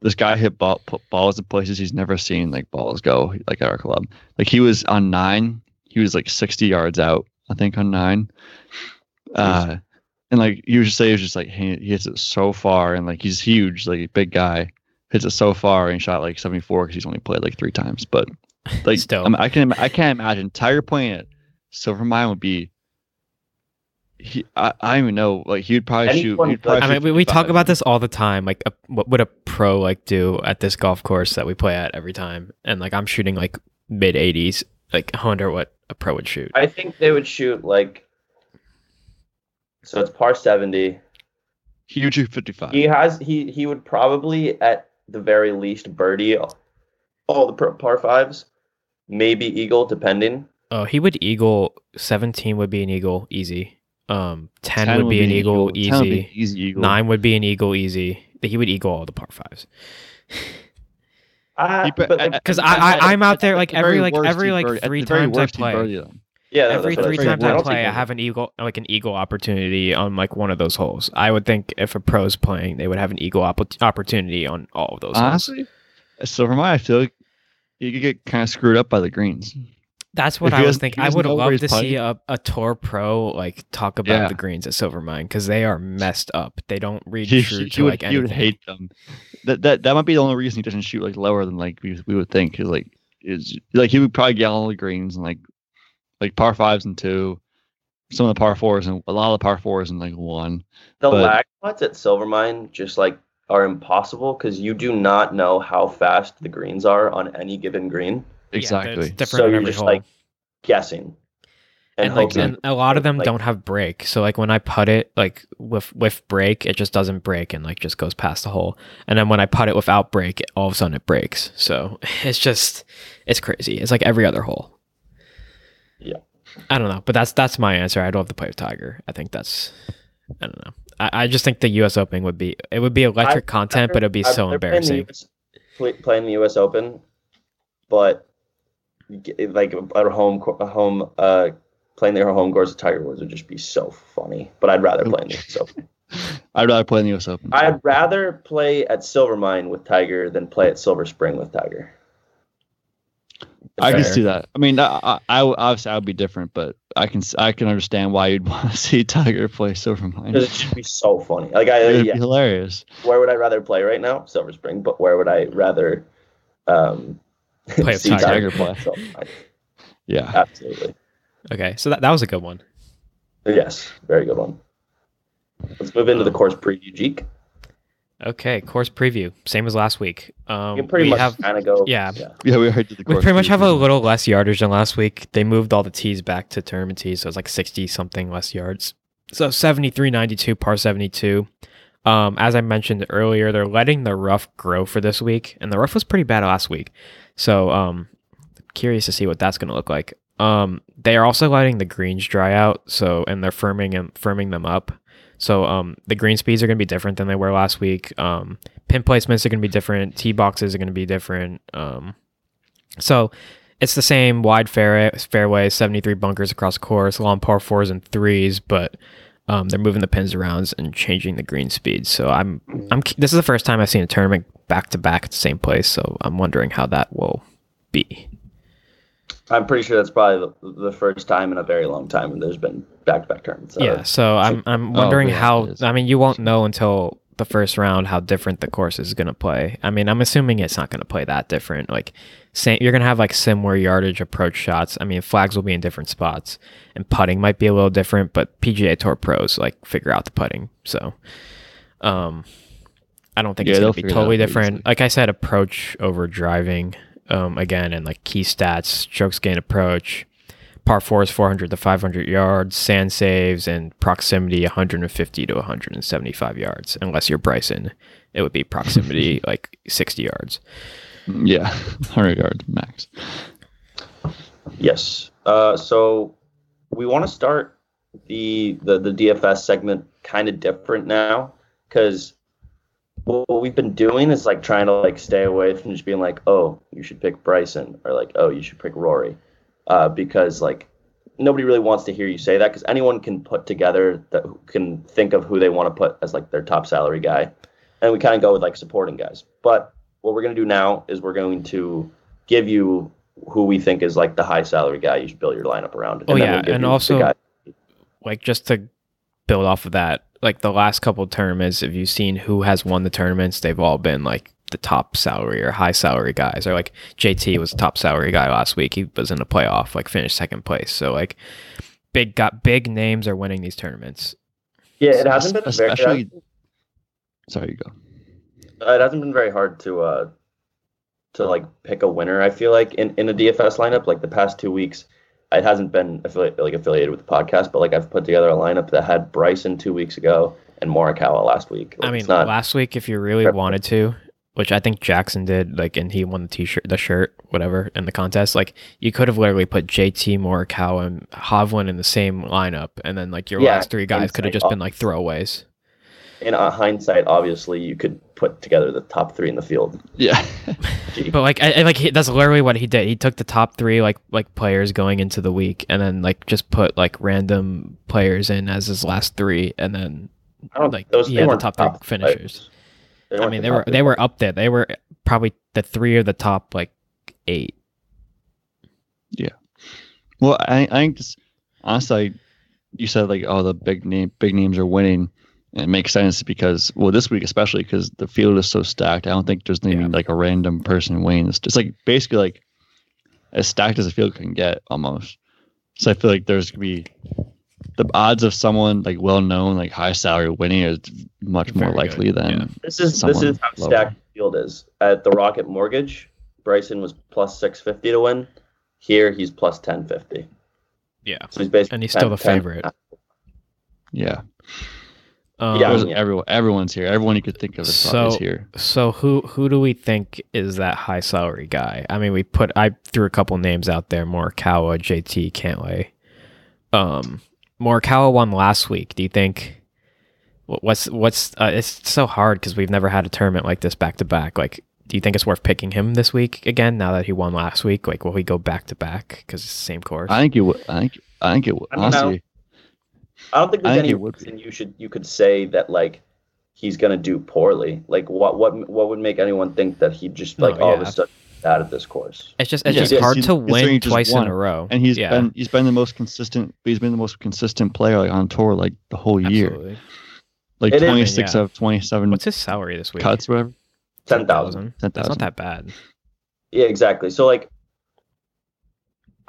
Speaker 2: this guy hit ball, put balls in places he's never seen like balls go like at our club. Like he was on nine, he was like 60 yards out, I think on nine. Uh, and like you would just say, he was just like he, hits it so far, and like he's huge, like big guy, hits it so far and shot like 74 because he's only played like three times. But [LAUGHS] like. I, mean, I can I can't imagine Tiger playing it. Silvermine would be. He, I, I don't even know. Like he would probably shoot. He'd probably
Speaker 3: I mean, we, we talk about this all the time. Like, a, what would a pro like do at this golf course that we play at every time? And like, I'm shooting like mid 80s. Like, I wonder what a pro would shoot.
Speaker 1: I think they would shoot like. So it's par seventy.
Speaker 2: He would shoot 55.
Speaker 1: He has he he would probably at the very least birdie all the par par fives, maybe eagle depending.
Speaker 3: Oh, he would eagle. Seventeen would be an eagle easy. Um, ten, would be an eagle,
Speaker 2: 10 would
Speaker 3: easy.
Speaker 2: easy eagle.
Speaker 3: Nine would be an eagle easy. He would eagle all the par fives.
Speaker 1: I,
Speaker 2: He-
Speaker 1: but, like,
Speaker 3: Because
Speaker 2: At-
Speaker 3: I, I, I'm out there like
Speaker 2: very
Speaker 3: every like every like
Speaker 2: birdie-
Speaker 3: three times I play.
Speaker 1: yeah,
Speaker 3: Every
Speaker 1: I
Speaker 3: three times
Speaker 1: I
Speaker 3: I play, I have an eagle, like an eagle opportunity on like one of those holes. I would think if a pro's playing, they would have an eagle opp- opportunity on all of those. holes.
Speaker 2: Honestly, so for my, I feel like you could get kind of screwed up by the greens.
Speaker 3: That's what
Speaker 2: if
Speaker 3: I was thinking. I would love
Speaker 2: he's
Speaker 3: to see a, a tour pro like talk about
Speaker 2: Yeah.
Speaker 3: the greens at Silvermine because they are messed up. They don't read [LAUGHS]
Speaker 2: He,
Speaker 3: true
Speaker 2: he,
Speaker 3: to
Speaker 2: would,
Speaker 3: like
Speaker 2: he would hate them. That that that might be the only reason he doesn't shoot like lower than like we, we would think. Is like is like he would probably get all the greens and like like par fives and two, some of the par fours and a lot of the par fours and like one.
Speaker 1: The
Speaker 2: but-
Speaker 1: lag spots at Silvermine just like are impossible because you do not know how fast the greens are on any given green.
Speaker 3: Yeah,
Speaker 2: Exactly.
Speaker 3: it's different
Speaker 1: So you're just
Speaker 3: hole.
Speaker 1: like guessing.
Speaker 3: and like and a lot of them
Speaker 1: like-
Speaker 3: don't have break. So like when I put it like with with break, it just doesn't break and like just goes past the hole. And then when I put it without break, it, all of a sudden it breaks. So [LAUGHS] it's just it's crazy. It's like every other hole.
Speaker 1: Yeah.
Speaker 3: I don't know, but that's that's my answer. I'd love to play with Tiger. I think that's I don't know. I, I just think the U.S. Open would be it would be electric content, but it'd be
Speaker 1: I've
Speaker 3: so
Speaker 1: never played in the
Speaker 3: embarrassing.
Speaker 1: US playing the U.S. Open, but g- like at a home, co- a home, uh, playing their home course at Tiger Woods would just be so funny. But I'd rather play in the U.S. Open. [LAUGHS]
Speaker 2: I'd rather play in the U.S. Open.
Speaker 1: I'd rather play at Silvermine with Tiger than play at Silver Spring with Tiger.
Speaker 2: I can see that. I mean, I, I, I would- obviously I would be different, but I can I can understand why you'd [LAUGHS] want to see Tiger play Silvermine.
Speaker 1: Because it should be so funny. Like I,
Speaker 2: It'd
Speaker 1: yeah,
Speaker 2: be hilarious.
Speaker 1: where would I rather play right now? Silver Spring. But where would I rather um, [LAUGHS]
Speaker 3: Play with
Speaker 1: see
Speaker 3: Tiger.
Speaker 2: Tiger play.
Speaker 1: Silvermine?
Speaker 2: Yeah.
Speaker 1: Absolutely.
Speaker 3: Okay, so that, that was a good one.
Speaker 1: Yes, very good one. Let's move into the course preview, Jeek.
Speaker 3: Okay, course preview, same as last week. Um,
Speaker 1: You pretty
Speaker 3: we
Speaker 1: much
Speaker 3: have
Speaker 1: kind of go.
Speaker 3: yeah.
Speaker 2: Yeah, we already did the
Speaker 3: We
Speaker 2: course
Speaker 3: pretty much have a little less yardage than last week. They moved all the tees back to tournament tees, so it's like 60 something less yards. So 73.92, par 72. Um, as I mentioned earlier, they're letting the rough grow for this week, and the rough was pretty bad last week. So um, curious to see what that's going to look like. Um, they are also letting the greens dry out, so and they're firming and firming them up. So um, the green speeds are going to be different than they were last week. Um, pin placements are going to be different. Tee boxes are going to be different. Um, so it's the same wide fairway, fairway 73 bunkers across the course, long par fours and threes, but um, they're moving the pins around and changing the green speed. So I'm, I'm. This is the first time I've seen a tournament back to back at the same place. So I'm wondering how that will be.
Speaker 1: I'm pretty sure that's probably the, the first time in a very long time when there's been back-to-back tournaments. Uh,
Speaker 3: yeah. So I'm, I'm
Speaker 2: Oh,
Speaker 3: wondering
Speaker 2: yeah,
Speaker 3: how. I mean, you won't know until the first round how different the course is going to play. I mean, I'm assuming it's not going to play that different. Like, same, you're going to have like similar yardage approach shots. I mean, flags will be in different spots, and putting might be a little different. But PGA Tour pros like figure out the putting. So, um, I don't think
Speaker 2: Yeah,
Speaker 3: it's
Speaker 2: they'll
Speaker 3: going to be
Speaker 2: figure it out
Speaker 3: totally different.
Speaker 2: easily.
Speaker 3: Like I said, approach over driving. Um, again, and like key stats, strokes gain approach, par four is 400 to 500 yards, sand saves, and proximity 150 to 175 yards. Unless you're Bryson, it would be proximity [LAUGHS] like 60 yards.
Speaker 2: Yeah, [LAUGHS] 100 yards max.
Speaker 1: Yes. Uh, so we want to start the the the DFS segment kind of different now because what we've been doing is like trying to like stay away from just being like, oh, you should pick Bryson or like, oh, you should pick Rory, uh, because like nobody really wants to hear you say that because anyone can put together that can think of who they want to put as like their top salary guy, and we kind of go with like supporting guys. But what we're gonna do now is we're going to give you who we think is like the high salary guy you should build your lineup around.
Speaker 3: Oh,
Speaker 1: then
Speaker 3: yeah, and also- Like just to build off of that, like the last couple of tournaments, if you've seen who has won the tournaments, they've all been like the top salary or high salary guys. Or like JT was the top salary guy last week. He was in the playoff, like finished second place. So like big got big names are winning these tournaments.
Speaker 1: yeah, it hasn't been very,
Speaker 2: especially. Sorry, you go.
Speaker 1: uh, it hasn't been very hard to uh to like pick a winner. I feel like in, in a DFS lineup, like the past two weeks, it hasn't been affiliate, like affiliated with the podcast, but like I've put together a lineup that had Bryson two weeks ago and Morikawa last week. Like,
Speaker 3: I mean, last week, if you really wanted to, which I think Jackson did, like, and he won the t-shirt, the shirt, whatever, in the contest. Like, you could have literally put JT Morikawa and Hovland in the same lineup, and then like your
Speaker 1: Yeah,
Speaker 3: last three guys could have just been like throwaways.
Speaker 1: In uh, hindsight, obviously, you could put together the top three in the field.
Speaker 2: Yeah. [LAUGHS]
Speaker 3: But like, I, I- like he, that's literally what he did. He took the top three like like players going into the week, and then like just put like random players in as his last three, and then
Speaker 1: I don't
Speaker 3: like
Speaker 1: those
Speaker 3: he had the
Speaker 1: weren't
Speaker 3: top three
Speaker 1: top
Speaker 3: finishers. I mean,
Speaker 1: the
Speaker 3: they were they were up there. They were probably the three of the top like eight. Yeah.
Speaker 2: Well, I, I think just, honestly, you said like, oh, the big name, big names are winning. And it makes sense because, well, this week especially because the field is so stacked. I don't think there's going to
Speaker 3: Yeah.
Speaker 2: be like a random person winning. It's just like basically like as stacked as the field can get almost. So I feel like there's going to be the odds of someone like well known, like high salary winning is much more
Speaker 3: Very
Speaker 2: likely
Speaker 3: good,
Speaker 2: than
Speaker 3: yeah.
Speaker 1: This is this is how
Speaker 2: lower.
Speaker 1: stacked the field is. At the Rocket Mortgage, Bryson was plus six fifty to win. Here he's plus ten fifty.
Speaker 3: Yeah.
Speaker 1: So he's basically
Speaker 3: And he's still the
Speaker 1: 10
Speaker 3: favorite.
Speaker 2: yeah.
Speaker 3: Um,
Speaker 1: Yeah, yeah.
Speaker 2: everyone, everyone's here. Everyone you could think of is, probably is
Speaker 3: So-
Speaker 2: here.
Speaker 3: So who who do we think is that high salary guy? I mean, we put I threw a couple names out there: Morikawa, JT, Cantlay. Um, Morikawa won last week. Do you think? What's what's uh, it's so hard because we've never had a tournament like this back to back. Like, do you think it's worth picking him this week again? Now that he won last week, like, will he go back to back because it's the same course?
Speaker 2: I think it would. I think. I think it would.
Speaker 1: I know.
Speaker 2: Honestly,
Speaker 1: I don't think there's
Speaker 2: think
Speaker 1: any
Speaker 2: it would be.
Speaker 1: reason you should you could say that like he's gonna do poorly. Like what what what would make anyone think that he'd just like
Speaker 3: No,
Speaker 1: all of a sudden out of this course?
Speaker 3: it's just it's
Speaker 2: Yeah,
Speaker 3: just
Speaker 2: yes,
Speaker 3: hard to win
Speaker 2: just
Speaker 3: twice in a row.
Speaker 2: and he's
Speaker 3: yeah,
Speaker 2: been he's been the most consistent. He's been the most consistent player like, on tour like the whole year.
Speaker 3: absolutely.
Speaker 2: Like
Speaker 1: It is,
Speaker 2: twenty six
Speaker 3: yeah.
Speaker 2: out of twenty seven
Speaker 3: What's his salary this week?
Speaker 2: cuts, whatever.
Speaker 1: Ten thousand.
Speaker 2: Ten
Speaker 3: That's not that bad.
Speaker 1: Yeah, exactly. So like,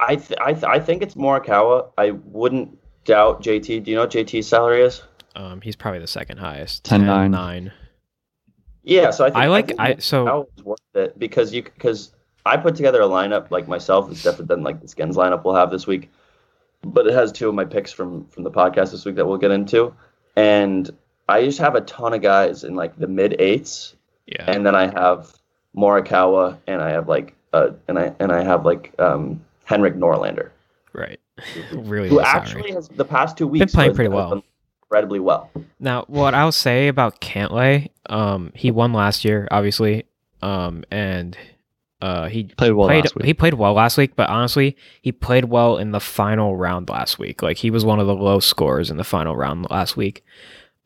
Speaker 1: I th- I th- I think it's Morikawa. I wouldn't doubt JT. Do you know what JT's salary is?
Speaker 3: Um, he's probably the second highest.
Speaker 2: 10,
Speaker 3: 10,
Speaker 2: 9.
Speaker 3: 9.
Speaker 1: Yeah, so I think
Speaker 3: I like
Speaker 1: think
Speaker 3: I so
Speaker 1: Morikawa is worth it because you because I put together a lineup like myself. It's different than like the Skins lineup we'll have this week, but it has two of my picks from from the podcast this week that we'll get into, and I just have a ton of guys in like the mid eights,
Speaker 3: yeah.
Speaker 1: and then I have Morikawa, and I have like uh and I and I have like um Henrik Norlander.
Speaker 3: Right. [LAUGHS] really
Speaker 1: who
Speaker 3: low salary.
Speaker 1: actually has the past two weeks
Speaker 3: been
Speaker 1: playing
Speaker 3: pretty well.
Speaker 1: incredibly well.
Speaker 3: Now, what I'll say about Cantlay, um, he won last year, obviously, um, and uh, he
Speaker 2: Played well
Speaker 3: played
Speaker 2: last week.
Speaker 3: he played well last week. But honestly, he played well in the final round last week. Like he was one of the low scorers in the final round last week.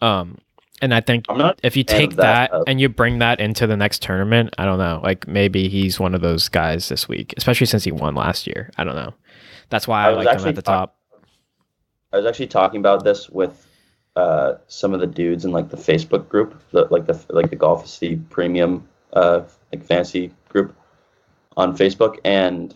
Speaker 3: Um, and I think
Speaker 1: I'm not
Speaker 3: if you take
Speaker 1: that,
Speaker 3: that, and you bring that into the next tournament, I don't know. Like maybe he's one of those guys this week, especially since he won last year. I don't know. That's why
Speaker 1: I
Speaker 3: I,
Speaker 1: was
Speaker 3: like him
Speaker 1: actually
Speaker 3: at the
Speaker 1: talk- I was actually talking about this with uh, some of the dudes in like the Facebook group, the, like the like the Golficity Premium uh, like fantasy group on Facebook, and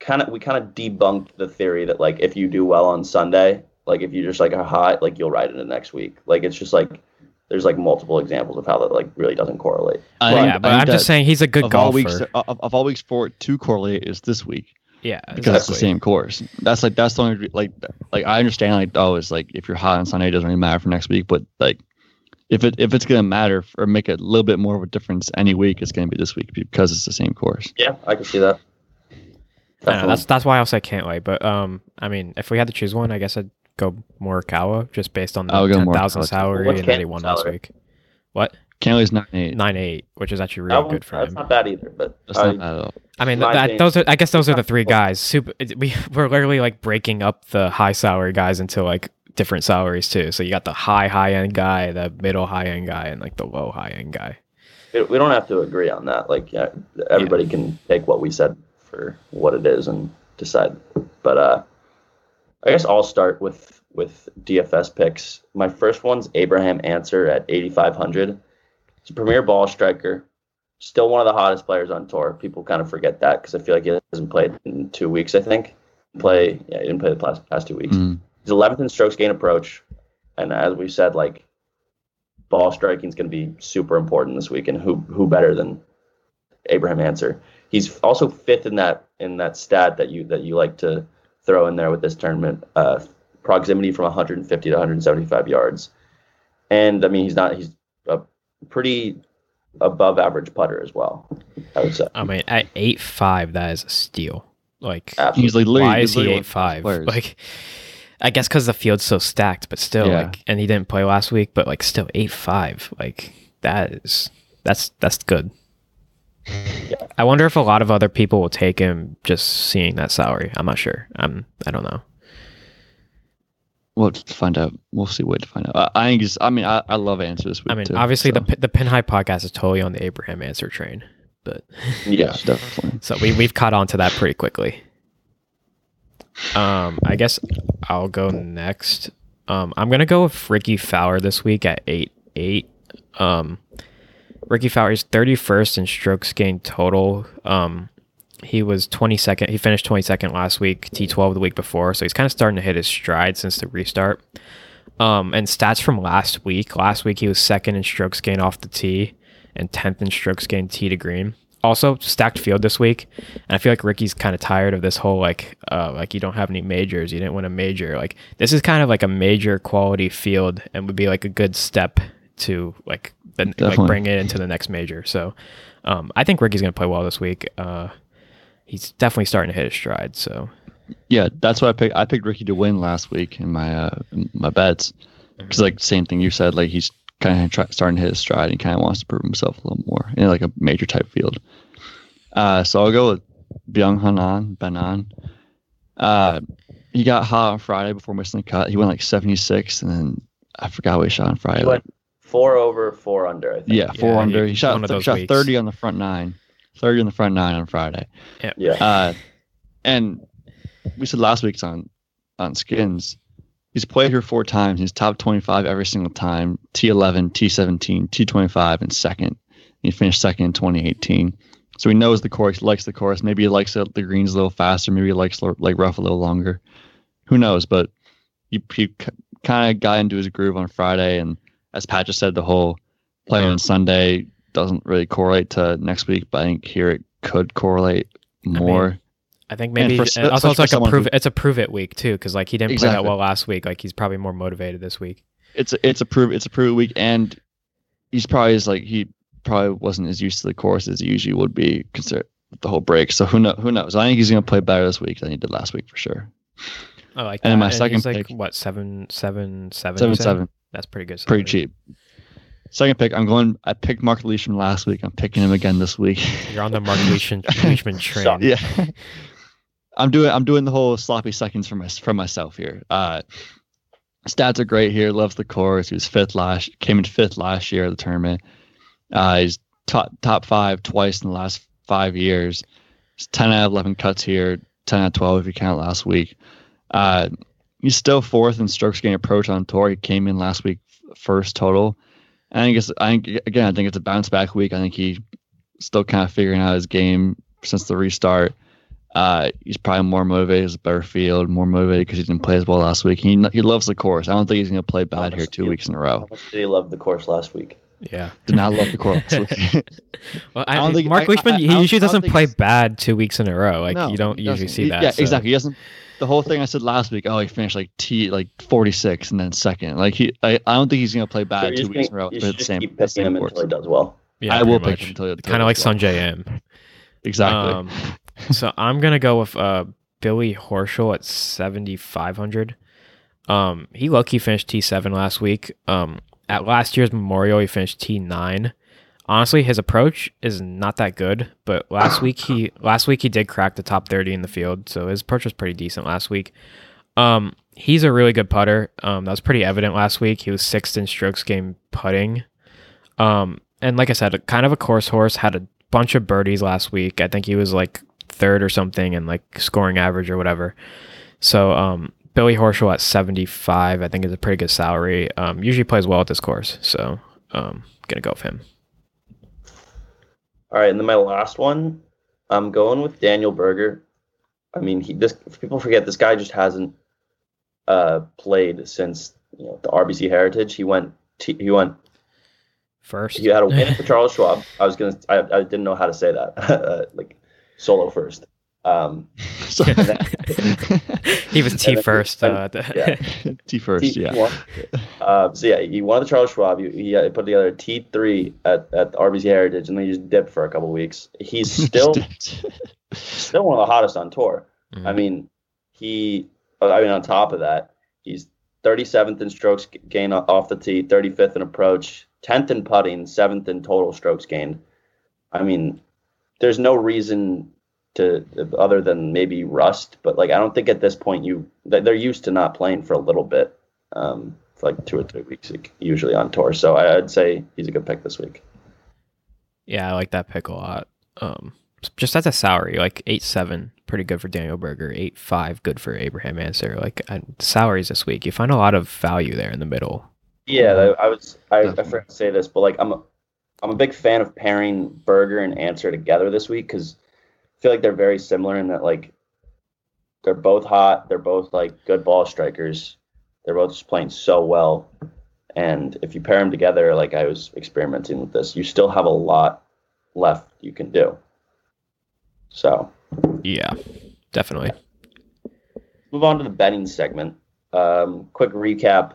Speaker 1: kind of we kind of debunked the theory that like if you do well on Sunday, like if you just like are hot, like you'll ride into next week. Like it's just like there's like multiple examples of how that like really doesn't correlate.
Speaker 2: I
Speaker 3: Well,
Speaker 2: think-
Speaker 3: yeah, but
Speaker 2: I think
Speaker 3: I'm just saying he's a good
Speaker 2: of all
Speaker 3: golfer.
Speaker 2: weeks of, of all weeks for it to correlate is this week
Speaker 3: yeah,
Speaker 2: because it's the same course. That's like that's the only like like I understand like oh it's like if you're hot on Sunday it doesn't really matter for next week, but like if it if it's gonna matter or make a little bit more of a difference any week, it's gonna be this week because it's the same course.
Speaker 1: Yeah, I can see that.
Speaker 3: Know, that's that's why I'll say can't wait. But um, I mean, if we had to choose one, I guess I'd go Morikawa just based on the
Speaker 2: I
Speaker 3: ten thousand salary
Speaker 1: What's
Speaker 3: and that he
Speaker 1: Cantlay's
Speaker 3: won last week. What
Speaker 2: Cantlay's nine eight.
Speaker 3: nine eight, which is actually really good for
Speaker 1: that's
Speaker 3: him.
Speaker 1: not bad either, but
Speaker 2: That's
Speaker 1: I-
Speaker 2: not bad at all.
Speaker 3: I mean, that,
Speaker 1: opinion,
Speaker 3: those are I guess those are the three guys. Super. We [LAUGHS] we're literally like breaking up the high salary guys into like different salaries too. So you got the high high end guy, the middle high end guy, and like the low high end guy.
Speaker 1: we we don't have to agree on that. Like, yeah, everybody can take what we said for what it is and decide. But uh, I guess I'll start with with DFS picks. My first one's Abraham Ancer at 8,500. He's a premier ball striker. Still one of the hottest players on tour. People kind of forget that because I feel like he hasn't played in two weeks. I think play. Yeah, he didn't play the past, past two weeks.
Speaker 2: Mm.
Speaker 1: He's 11th in strokes gain approach, and as we said, like ball striking is going to be super important this week. And who who better than Abraham Ancer? He's also fifth in that in that stat that you that you like to throw in there with this tournament. Uh, proximity from 150 to 175 yards, and I mean he's not he's a pretty above average putter as well. I would say.
Speaker 3: I mean, at eight five, that is a steal. Like,
Speaker 1: Absolutely.
Speaker 2: He's like literally.
Speaker 3: why
Speaker 2: he's
Speaker 3: is he eight
Speaker 2: of the best
Speaker 3: five?
Speaker 2: players.
Speaker 3: Like, I guess because the field's so stacked, but still,
Speaker 2: Yeah.
Speaker 3: like, and he didn't play last week, but like, still eight five. Like, that is that's that's good.
Speaker 1: Yeah.
Speaker 3: I wonder if a lot of other people will take him just seeing that salary. I'm not sure. I'm I don't know.
Speaker 2: We'll find out. We'll see. Wait to find out. I, I I mean, I, I love Ancer this week.
Speaker 3: I mean,
Speaker 2: too,
Speaker 3: obviously
Speaker 2: so.
Speaker 3: the the Pin High podcast is totally on the Abraham Ancer train, but [LAUGHS]
Speaker 1: yeah,
Speaker 2: definitely.
Speaker 3: so we we've caught on to that pretty quickly. Um, I guess I'll go next. Um, I'm gonna go with Rickie Fowler this week at eight eight. Um, Rickie Fowler is 31st in strokes gained total. Um, he was 22nd. He finished 22nd last week, T12 the week before. So he's kind of starting to hit his stride since the restart. Um, and stats from last week. Last week he was second in strokes gained off the tee and 10th in strokes gained tee to green. Also stacked field this week, and I feel like Rickie's kind of tired of this whole like, uh, like you don't have any majors, you didn't win a major. Like this is kind of like a major quality field, and would be like a good step to like the, like bring it into the next major. So, um, I think Rickie's gonna play well this week. Uh, he's definitely starting to hit his stride. So
Speaker 2: Yeah, that's why I picked. I picked Rickie to win last week in my uh my bets because like same thing you said. Like he's kind of try, starting to hit his stride. and kind of wants to prove himself a little more in like a major type field. Uh, so I'll go with Byeong Hun An Ben An. Uh, he got hot on Friday before missing the cut. He went like 76, and then I forgot what he shot on Friday.
Speaker 1: He went four over, four under. I think.
Speaker 2: yeah, four
Speaker 3: Yeah,
Speaker 2: under.
Speaker 3: he-
Speaker 2: He shot
Speaker 3: one of those
Speaker 2: shot 30 on the front nine, 30 on the front nine on Friday.
Speaker 1: Yeah.
Speaker 2: Uh, and we said last week on on skins, he's played here four times. He's top 25 every single time. T11, T17, T25, and second. He finished second in 2018. So he knows the course, likes the course. Maybe he likes the greens a little faster. Maybe he likes like rough a little longer. Who knows? But he, he kind of got into his groove on Friday. And as Pat just said, the whole playing on Sunday doesn't really correlate to next week. But I think here it could correlate more.
Speaker 3: I think maybe
Speaker 2: for
Speaker 3: and also it's like a prove
Speaker 2: who-
Speaker 3: it's a prove it week too because like he didn't play that well last week. Like he's probably more motivated this week.
Speaker 2: it's a, it's a prove it's a prove it week, and he's probably is like he probably wasn't as used to the course as he usually would be consider the whole break. So who know who knows? I think he's gonna play better this week than he did last week for sure.
Speaker 3: I like
Speaker 2: And
Speaker 3: that.
Speaker 2: my second
Speaker 3: he's like
Speaker 2: pick-
Speaker 3: what seven seven seven
Speaker 2: Seven seven,
Speaker 3: That's pretty good.
Speaker 2: pretty cheap. Second pick, I'm going. I picked Mark Leishman last week. I'm picking him again this week.
Speaker 3: You're on the Mark Leishman, [LAUGHS] Leishman train.
Speaker 1: Suck.
Speaker 2: yeah, [LAUGHS] I'm doing. I'm doing the whole sloppy seconds for my for myself here. Uh, stats are great here. Loves the course. He was fifth last. Came in fifth last year at the tournament. Uh, he's top top five twice in the last five years. He's ten out of eleven cuts here. Ten out of twelve if you count last week. Uh, he's still fourth in strokes gained approach on tour. He came in last week first total. I think it's. I think again. I think it's a bounce back week. I think he still kind of figuring out his game since the restart. Uh, he's probably more motivated. It's a better field, more motivated because he didn't play as well last week. He he loves the course. I don't think he's going to play bad here two weeks in a row.
Speaker 1: Did he love the course last week?
Speaker 3: Yeah.
Speaker 2: Did not love the course last [LAUGHS] week.
Speaker 3: Well,
Speaker 2: I
Speaker 3: I,
Speaker 2: don't think-
Speaker 3: Mark
Speaker 2: I-
Speaker 3: Leishman,
Speaker 2: I- I
Speaker 3: he usually doesn't play bad two weeks in a row. Like
Speaker 2: No,
Speaker 3: you don't usually
Speaker 2: doesn't.
Speaker 3: see
Speaker 2: He-
Speaker 3: that.
Speaker 2: Yeah,
Speaker 3: so-
Speaker 2: exactly. He doesn't. The whole thing I said last week. Oh, he finished like T like 46 and then second. Like he, I, I don't think he's going to play bad
Speaker 1: you're
Speaker 2: two
Speaker 1: just
Speaker 2: weeks in a row. but
Speaker 1: should
Speaker 2: the
Speaker 1: just
Speaker 2: same,
Speaker 1: keep picking him
Speaker 2: course.
Speaker 1: until he does well.
Speaker 3: Yeah,
Speaker 2: I will
Speaker 3: pretty
Speaker 2: pick him until it
Speaker 3: Kind of like
Speaker 2: does well.
Speaker 3: Sanjay M.
Speaker 2: Exactly.
Speaker 3: Um, so I'm gonna go with uh, Billy Horschel at 7,500. Um, he lucky finished T7 last week. Um, at last year's Memorial, he finished T9. Honestly, his approach is not that good, but last week he [COUGHS] last week he did crack the top 30 in the field, so his approach was pretty decent last week. Um, he's a really good putter. Um, that was pretty evident last week. He was sixth in strokes game putting. Um, and like I said, kind of a course horse. Had a bunch of birdies last week. I think he was like third or something in like scoring average or whatever. So um, Billy Horschel at 75, I think is a pretty good salary. Um, usually plays well at this course, so um, gonna go with him.
Speaker 1: All right, and then my last one, I'm going with Daniel Berger. I mean, he this people forget this guy just hasn't uh, played since you know the RBC Heritage. He went t- he went
Speaker 3: First,
Speaker 1: he had a win for [LAUGHS] Charles Schwab. I was gonna I, I didn't know how to say that [LAUGHS] uh, like solo first. Um, [LAUGHS]
Speaker 2: So- [LAUGHS]
Speaker 3: he was T first. Uh,
Speaker 1: yeah. [LAUGHS]
Speaker 2: T first,
Speaker 1: T-
Speaker 2: yeah.
Speaker 1: won- Uh, so yeah, he won the Charles Schwab. He, he uh, put together a T three at at the RBC Heritage, and then he just dipped for a couple weeks. He's still still one of the hottest on tour. I
Speaker 3: Mhm.
Speaker 1: mean, he. uh, I mean, on top of that, he's 37th in strokes g- gained off the tee, 35th in approach, 10th in putting, 7th in total strokes gained. I mean, there's no reason to other than maybe rust, but like I don't think at this point you they- they're used to not playing for a little bit, um, like two or three weeks usually on tour. So I'd say he's a good pick this week.
Speaker 3: Yeah, I like that pick a lot. Um, just as a salary, like eight seven, pretty good for Daniel Berger. Eight five, good for Abraham Ancer. Like I, salaries this week, you find a lot of value there in the middle.
Speaker 1: Yeah, I I was I, I forgot to say this, but like I'm a, I'm a big fan of pairing berger and Ancer together this week because feel like they're very similar in that like they're both hot, they're both like good ball strikers, they're both just playing so well, and if you pair them together, like I was experimenting with this, you still have a lot left you can do. So
Speaker 3: Yeah, definitely.
Speaker 1: move on to the betting segment. Um, quick recap.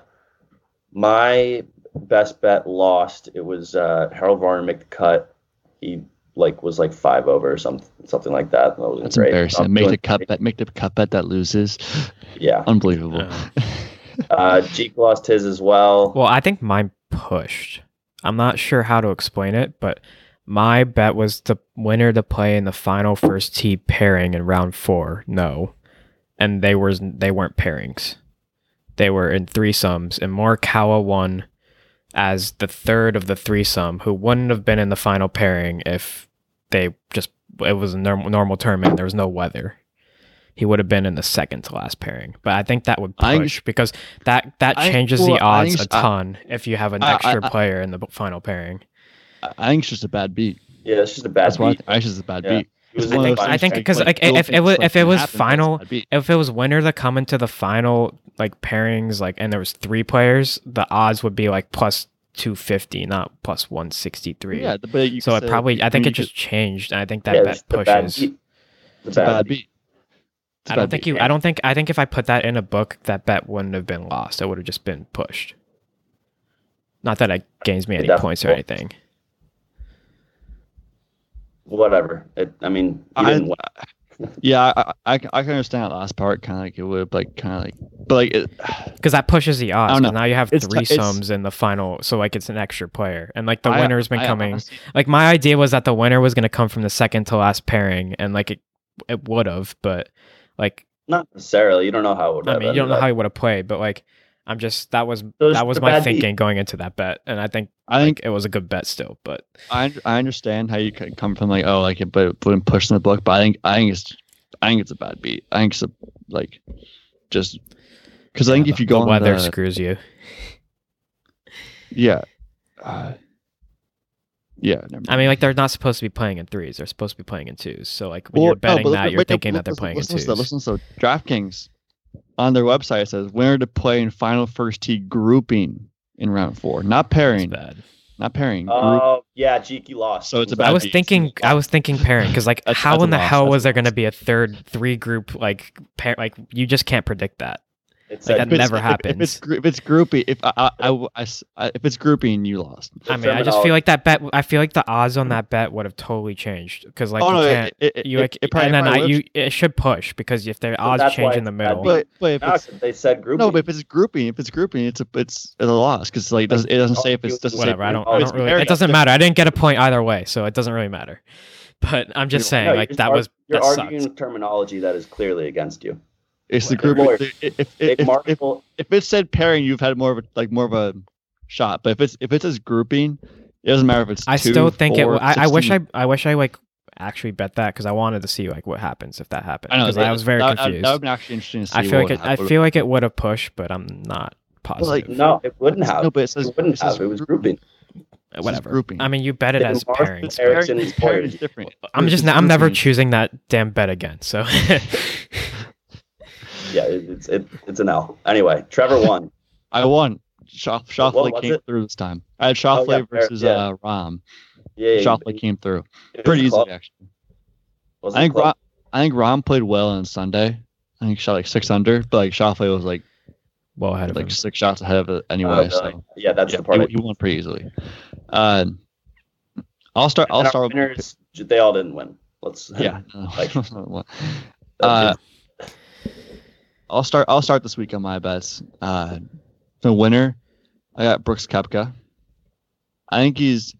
Speaker 1: My best bet lost. It was uh, Harold Varner make the cut. He like was like five over or something something like that. That wasn't
Speaker 2: That's
Speaker 1: great.
Speaker 2: embarrassing.
Speaker 1: I'm
Speaker 2: Make the cup bet. Make the cup bet that loses. [LAUGHS]
Speaker 1: Yeah.
Speaker 2: Unbelievable. [LAUGHS]
Speaker 1: Uh, Jeek lost his as well.
Speaker 3: Well, I think mine pushed. I'm not sure how to explain it, but my bet was the winner to play in the final first tee pairing in round four. No, and they were they weren't pairings. They were in threesomes, and Morikawa won as the third of the threesome, who wouldn't have been in the final pairing if they just it was a normal, normal tournament. There was no weather. He would have been in the second to last pairing, but I think that would
Speaker 2: I
Speaker 3: push because that that
Speaker 2: I-
Speaker 3: changes
Speaker 2: well,
Speaker 3: the odds
Speaker 2: think
Speaker 3: a
Speaker 2: s- I-
Speaker 3: ton if you have an
Speaker 2: I- I-
Speaker 3: extra
Speaker 2: I-
Speaker 3: player in the final pairing.
Speaker 2: I I think it's just a bad beat.
Speaker 1: Yeah, it's just a bad
Speaker 2: That's why I
Speaker 1: beat.
Speaker 2: think I think it's just a bad
Speaker 1: Yeah.
Speaker 2: beat.
Speaker 1: It was
Speaker 2: It's
Speaker 1: a
Speaker 2: one of
Speaker 3: think- I think because, like,
Speaker 2: you'll
Speaker 3: if
Speaker 2: think
Speaker 3: it was- if it was
Speaker 2: happen, but it's a
Speaker 3: final-
Speaker 2: bad.
Speaker 3: If it was winner to come into the final like pairings, like and there was three players, the odds would be like plus two fifty, not plus one sixty three.
Speaker 2: Yeah, but
Speaker 3: so
Speaker 2: could
Speaker 3: it probably I think it just changed, and I think that
Speaker 1: yeah,
Speaker 3: bet
Speaker 1: it's the bad
Speaker 3: pushes.
Speaker 1: beat. The
Speaker 2: It's a bad beat. It's a
Speaker 3: I don't think you. I don't think. I think if I put that in a book, that bet wouldn't have been lost. It would have just been pushed. Not that it gains me any points or anything.
Speaker 1: Whatever. It, I mean, you
Speaker 2: I-
Speaker 1: didn't win. [LAUGHS]
Speaker 2: Yeah, I, I, I can understand that last part. Kind of like it would, like kind of like, but like,
Speaker 3: Because [SIGHS] that pushes the odds.
Speaker 2: don't
Speaker 3: 'cause
Speaker 2: know.
Speaker 3: now you have
Speaker 2: It's
Speaker 3: three
Speaker 2: t-
Speaker 3: sums in the final, so like it's an extra player, and like the
Speaker 2: I-
Speaker 3: winner's been
Speaker 2: I
Speaker 3: coming.
Speaker 2: honestly-
Speaker 3: like my idea was that the winner was going to come from the second to last pairing, and like it, it would have, but like
Speaker 1: Not necessarily. You don't know how it would
Speaker 3: I mean, you don't know
Speaker 1: ended
Speaker 3: how he would have played, but like I'm just that was
Speaker 1: So it's
Speaker 3: that was my
Speaker 1: bad beat.
Speaker 3: thinking going into that bet, and I think
Speaker 2: I
Speaker 3: like,
Speaker 2: think
Speaker 3: it was a good bet still. But
Speaker 2: I I understand how you could come from like oh like it, but it wouldn't push in the book. But I think I think it's I think it's a bad beat. I think it's a like just because I think
Speaker 3: yeah,
Speaker 2: if you go
Speaker 3: the
Speaker 2: on
Speaker 3: weather
Speaker 2: the,
Speaker 3: screws you.
Speaker 2: yeah, uh, yeah. never
Speaker 3: I mean, like they're not supposed to be playing in threes; they're supposed to be playing in twos. So like when
Speaker 2: Well,
Speaker 3: you're betting
Speaker 2: but-
Speaker 3: that,
Speaker 2: but-
Speaker 3: you're
Speaker 2: but no,
Speaker 3: thinking
Speaker 2: but
Speaker 3: that they're
Speaker 2: listen-
Speaker 3: playing in twos.
Speaker 2: to- Listen, so DraftKings on their website says winner to play in final first tee grouping in round four, not
Speaker 3: It's
Speaker 2: pairing,
Speaker 3: bad.
Speaker 2: not pairing. Oh, group.
Speaker 1: Oh, yeah, Jeek, lost.
Speaker 2: So it's about.
Speaker 3: I was
Speaker 2: beat.
Speaker 3: thinking, I was thinking pairing because like
Speaker 2: That's-
Speaker 3: how
Speaker 2: that's
Speaker 3: in the
Speaker 2: loss,
Speaker 3: hell
Speaker 2: that's
Speaker 3: was there going to be a third three group like pair? Like you just can't predict that.
Speaker 1: It's
Speaker 3: like
Speaker 1: a-
Speaker 3: that
Speaker 2: If it's-
Speaker 3: never
Speaker 2: if-
Speaker 3: happens.
Speaker 2: If it's grou- if it's grouping, if I, I, I- I s- I- if it's grouping, you lost.
Speaker 3: I mean, I just feel like that bet. I feel like the odds on that bet would have totally changed because like
Speaker 2: oh
Speaker 3: you
Speaker 2: no,
Speaker 3: can't.
Speaker 2: it, it,
Speaker 3: you
Speaker 2: it-
Speaker 3: like,
Speaker 2: it probably-
Speaker 3: and then I, you it should push because if the odds
Speaker 1: that's
Speaker 3: change in the
Speaker 1: it's
Speaker 3: middle,
Speaker 1: beat.
Speaker 2: But, but if
Speaker 1: No,
Speaker 2: it's
Speaker 1: they said group.
Speaker 2: no, but if it's grouping, if it's grouping, it's a it's, it's a loss because like it doesn't, it doesn't say if it's doesn't say
Speaker 3: whatever. I don't. I don't really. It doesn't matter. I didn't get a point either way, so it doesn't really matter. [LAUGHS] But I'm just saying,
Speaker 1: No,
Speaker 3: like that
Speaker 1: ar-
Speaker 3: was
Speaker 1: You're
Speaker 3: that
Speaker 1: arguing terminology that is clearly against you.
Speaker 2: It's the
Speaker 1: Like,
Speaker 2: group. If, if, if, if, if, it said pairing, you've had more of a like more of a shot. But if it's if it says grouping, it doesn't matter if it's.
Speaker 3: I
Speaker 2: two,
Speaker 3: still think it.
Speaker 2: four,
Speaker 3: w- I, I wish I. I wish I like actually bet that because I wanted to see like what happens if that happened.
Speaker 2: I know
Speaker 3: because
Speaker 2: that-
Speaker 3: I was very
Speaker 2: that,
Speaker 3: confused.
Speaker 2: That would be actually interesting to see.
Speaker 3: I feel like it,
Speaker 2: would
Speaker 3: I feel like it would have pushed, but I'm not positive.
Speaker 2: like,
Speaker 1: No, it wouldn't have.
Speaker 2: No, but it says
Speaker 1: it wouldn't
Speaker 2: it says
Speaker 1: have. It was grouping.
Speaker 2: Uh,
Speaker 3: whatever.
Speaker 2: grouping.
Speaker 3: I mean, you bet it
Speaker 1: Yeah,
Speaker 3: as
Speaker 1: Mark-
Speaker 3: pairings.
Speaker 1: Eric- Erickson
Speaker 2: Pairing-
Speaker 1: is
Speaker 2: pairing
Speaker 1: players.
Speaker 2: is different.
Speaker 3: I'm just. I'm never choosing that damn bet again. So [LAUGHS]
Speaker 1: Yeah, it, it's it, it's an L. Anyway, Trevor [LAUGHS] won.
Speaker 2: I won. Shoff, Schauffele
Speaker 1: was
Speaker 2: came
Speaker 1: it?
Speaker 2: through this time. I had
Speaker 1: Oh,
Speaker 2: Schauffele
Speaker 1: yeah,
Speaker 2: versus
Speaker 1: yeah.
Speaker 2: uh, Rahm.
Speaker 1: Yeah, yeah,
Speaker 2: Schauffele came through. Pretty easy
Speaker 1: close.
Speaker 2: actually.
Speaker 1: Was
Speaker 2: I think? Rahm, I think Rahm played well on Sunday. I think he shot like six under, but like Schauffele was like
Speaker 3: Well ahead of
Speaker 2: like
Speaker 3: him.
Speaker 2: six shots ahead of it anyway.
Speaker 1: Uh, really?
Speaker 2: so
Speaker 1: yeah, that's
Speaker 2: yeah,
Speaker 1: the part.
Speaker 2: he, he won pretty easily. Uh, I'll start. I'll
Speaker 1: And our
Speaker 2: start. with-
Speaker 1: winners, they all didn't win. Let's
Speaker 2: Yeah. [LAUGHS]
Speaker 1: Like- [LAUGHS]
Speaker 2: uh, I'll start. I'll start this week on my bets. Uh, the winner, I got Brooks Koepka. I think he's.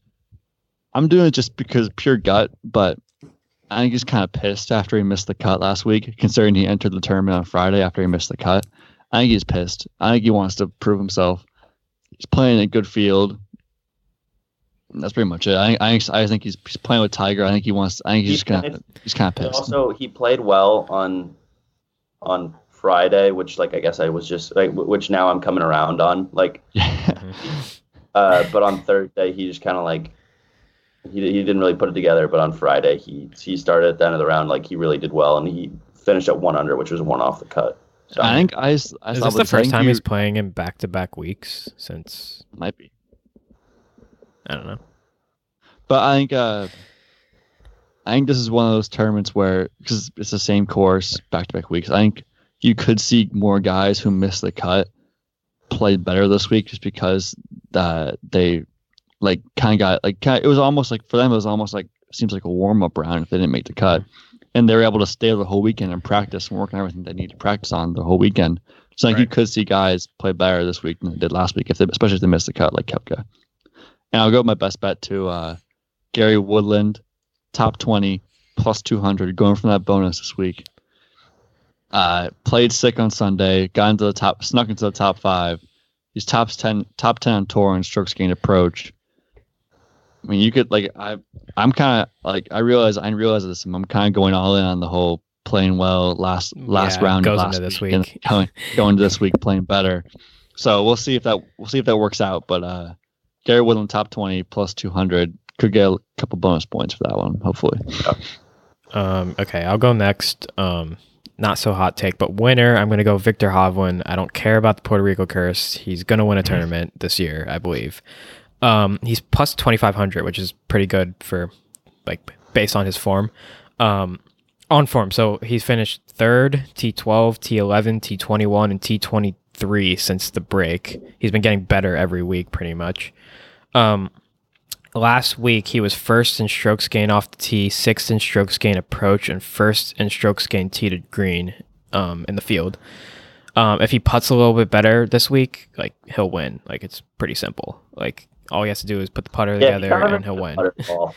Speaker 2: I'm doing it just because pure gut, but I think he's kind of pissed after he missed the cut last week, considering he entered the tournament on Friday after he missed the cut. I think he's pissed. I think he wants to prove himself. He's playing a good field. That's pretty much it. I think, I think, I think he's, he's playing with Tiger. I think he wants. I think he's
Speaker 1: He
Speaker 2: just kind of he's kind of pissed.
Speaker 1: also, he played well on on Friday, which like I guess I was just like, which now I'm coming around on. Like, [LAUGHS] uh, but on Thursday he just kind of like he he didn't really put it together. But on Friday he he started at the end of the round like he really did well, and he finished at one under, which was one off the cut. So
Speaker 2: I think I. s- I
Speaker 3: Is this
Speaker 2: what
Speaker 3: the first time
Speaker 2: you-
Speaker 3: he's playing in back to back weeks since
Speaker 2: might be,
Speaker 3: I don't know.
Speaker 2: but I think uh, I think this is one of those tournaments where because it's the same course back to back weeks. I think you could see more guys who missed the cut play better this week just because uh, they like kind of got like kind it was almost like for them it was almost like seems like a warm up round if they didn't make the cut, and they were able to stay the whole weekend and practice and work on everything they need to practice on the whole weekend. So I think you could see guys play better this week than they did last week if they especially if they missed the cut like Koepka. And I'll go with my best bet to uh, Gary Woodland, top twenty plus two hundred, going from that bonus this week. Uh, played sick on Sunday, got into the top, snuck into the top five. He's top ten, top ten on tour and strokes gained approach. I mean, you could like I, I'm kind of like I realize I realize this. I'm kind of going all in on the whole playing well last last
Speaker 3: Yeah,
Speaker 2: round
Speaker 3: goes
Speaker 2: last
Speaker 3: into this
Speaker 2: and
Speaker 3: week. [LAUGHS]
Speaker 2: going, going to this week playing better. So we'll see if that we'll see if that works out. But uh, Gary Woodland top twenty plus two hundred could get a couple bonus points for that one. Hopefully,
Speaker 3: Um, okay, I'll go next. Um, not so hot take, but winner, I'm going to go Viktor Hovland. I don't care about the Puerto Rico curse. He's going to win a tournament this year, I believe. Um, he's plus 2,500, which is pretty good for, like, based on his form. Um, on form. So he's finished third, T12, T11, T21, and T23 since the break. He's been getting better every week, pretty much. Um, last week he was first in strokes gain off the tee, sixth in strokes gain approach, and first in strokes gain tee to green um, in the field. Um, if he puts a little bit better this week, like he'll win. Like it's pretty simple. Like all he has to do is put the putter
Speaker 1: Yeah,
Speaker 3: together
Speaker 1: kind of
Speaker 3: and he'll win.
Speaker 1: putter ball.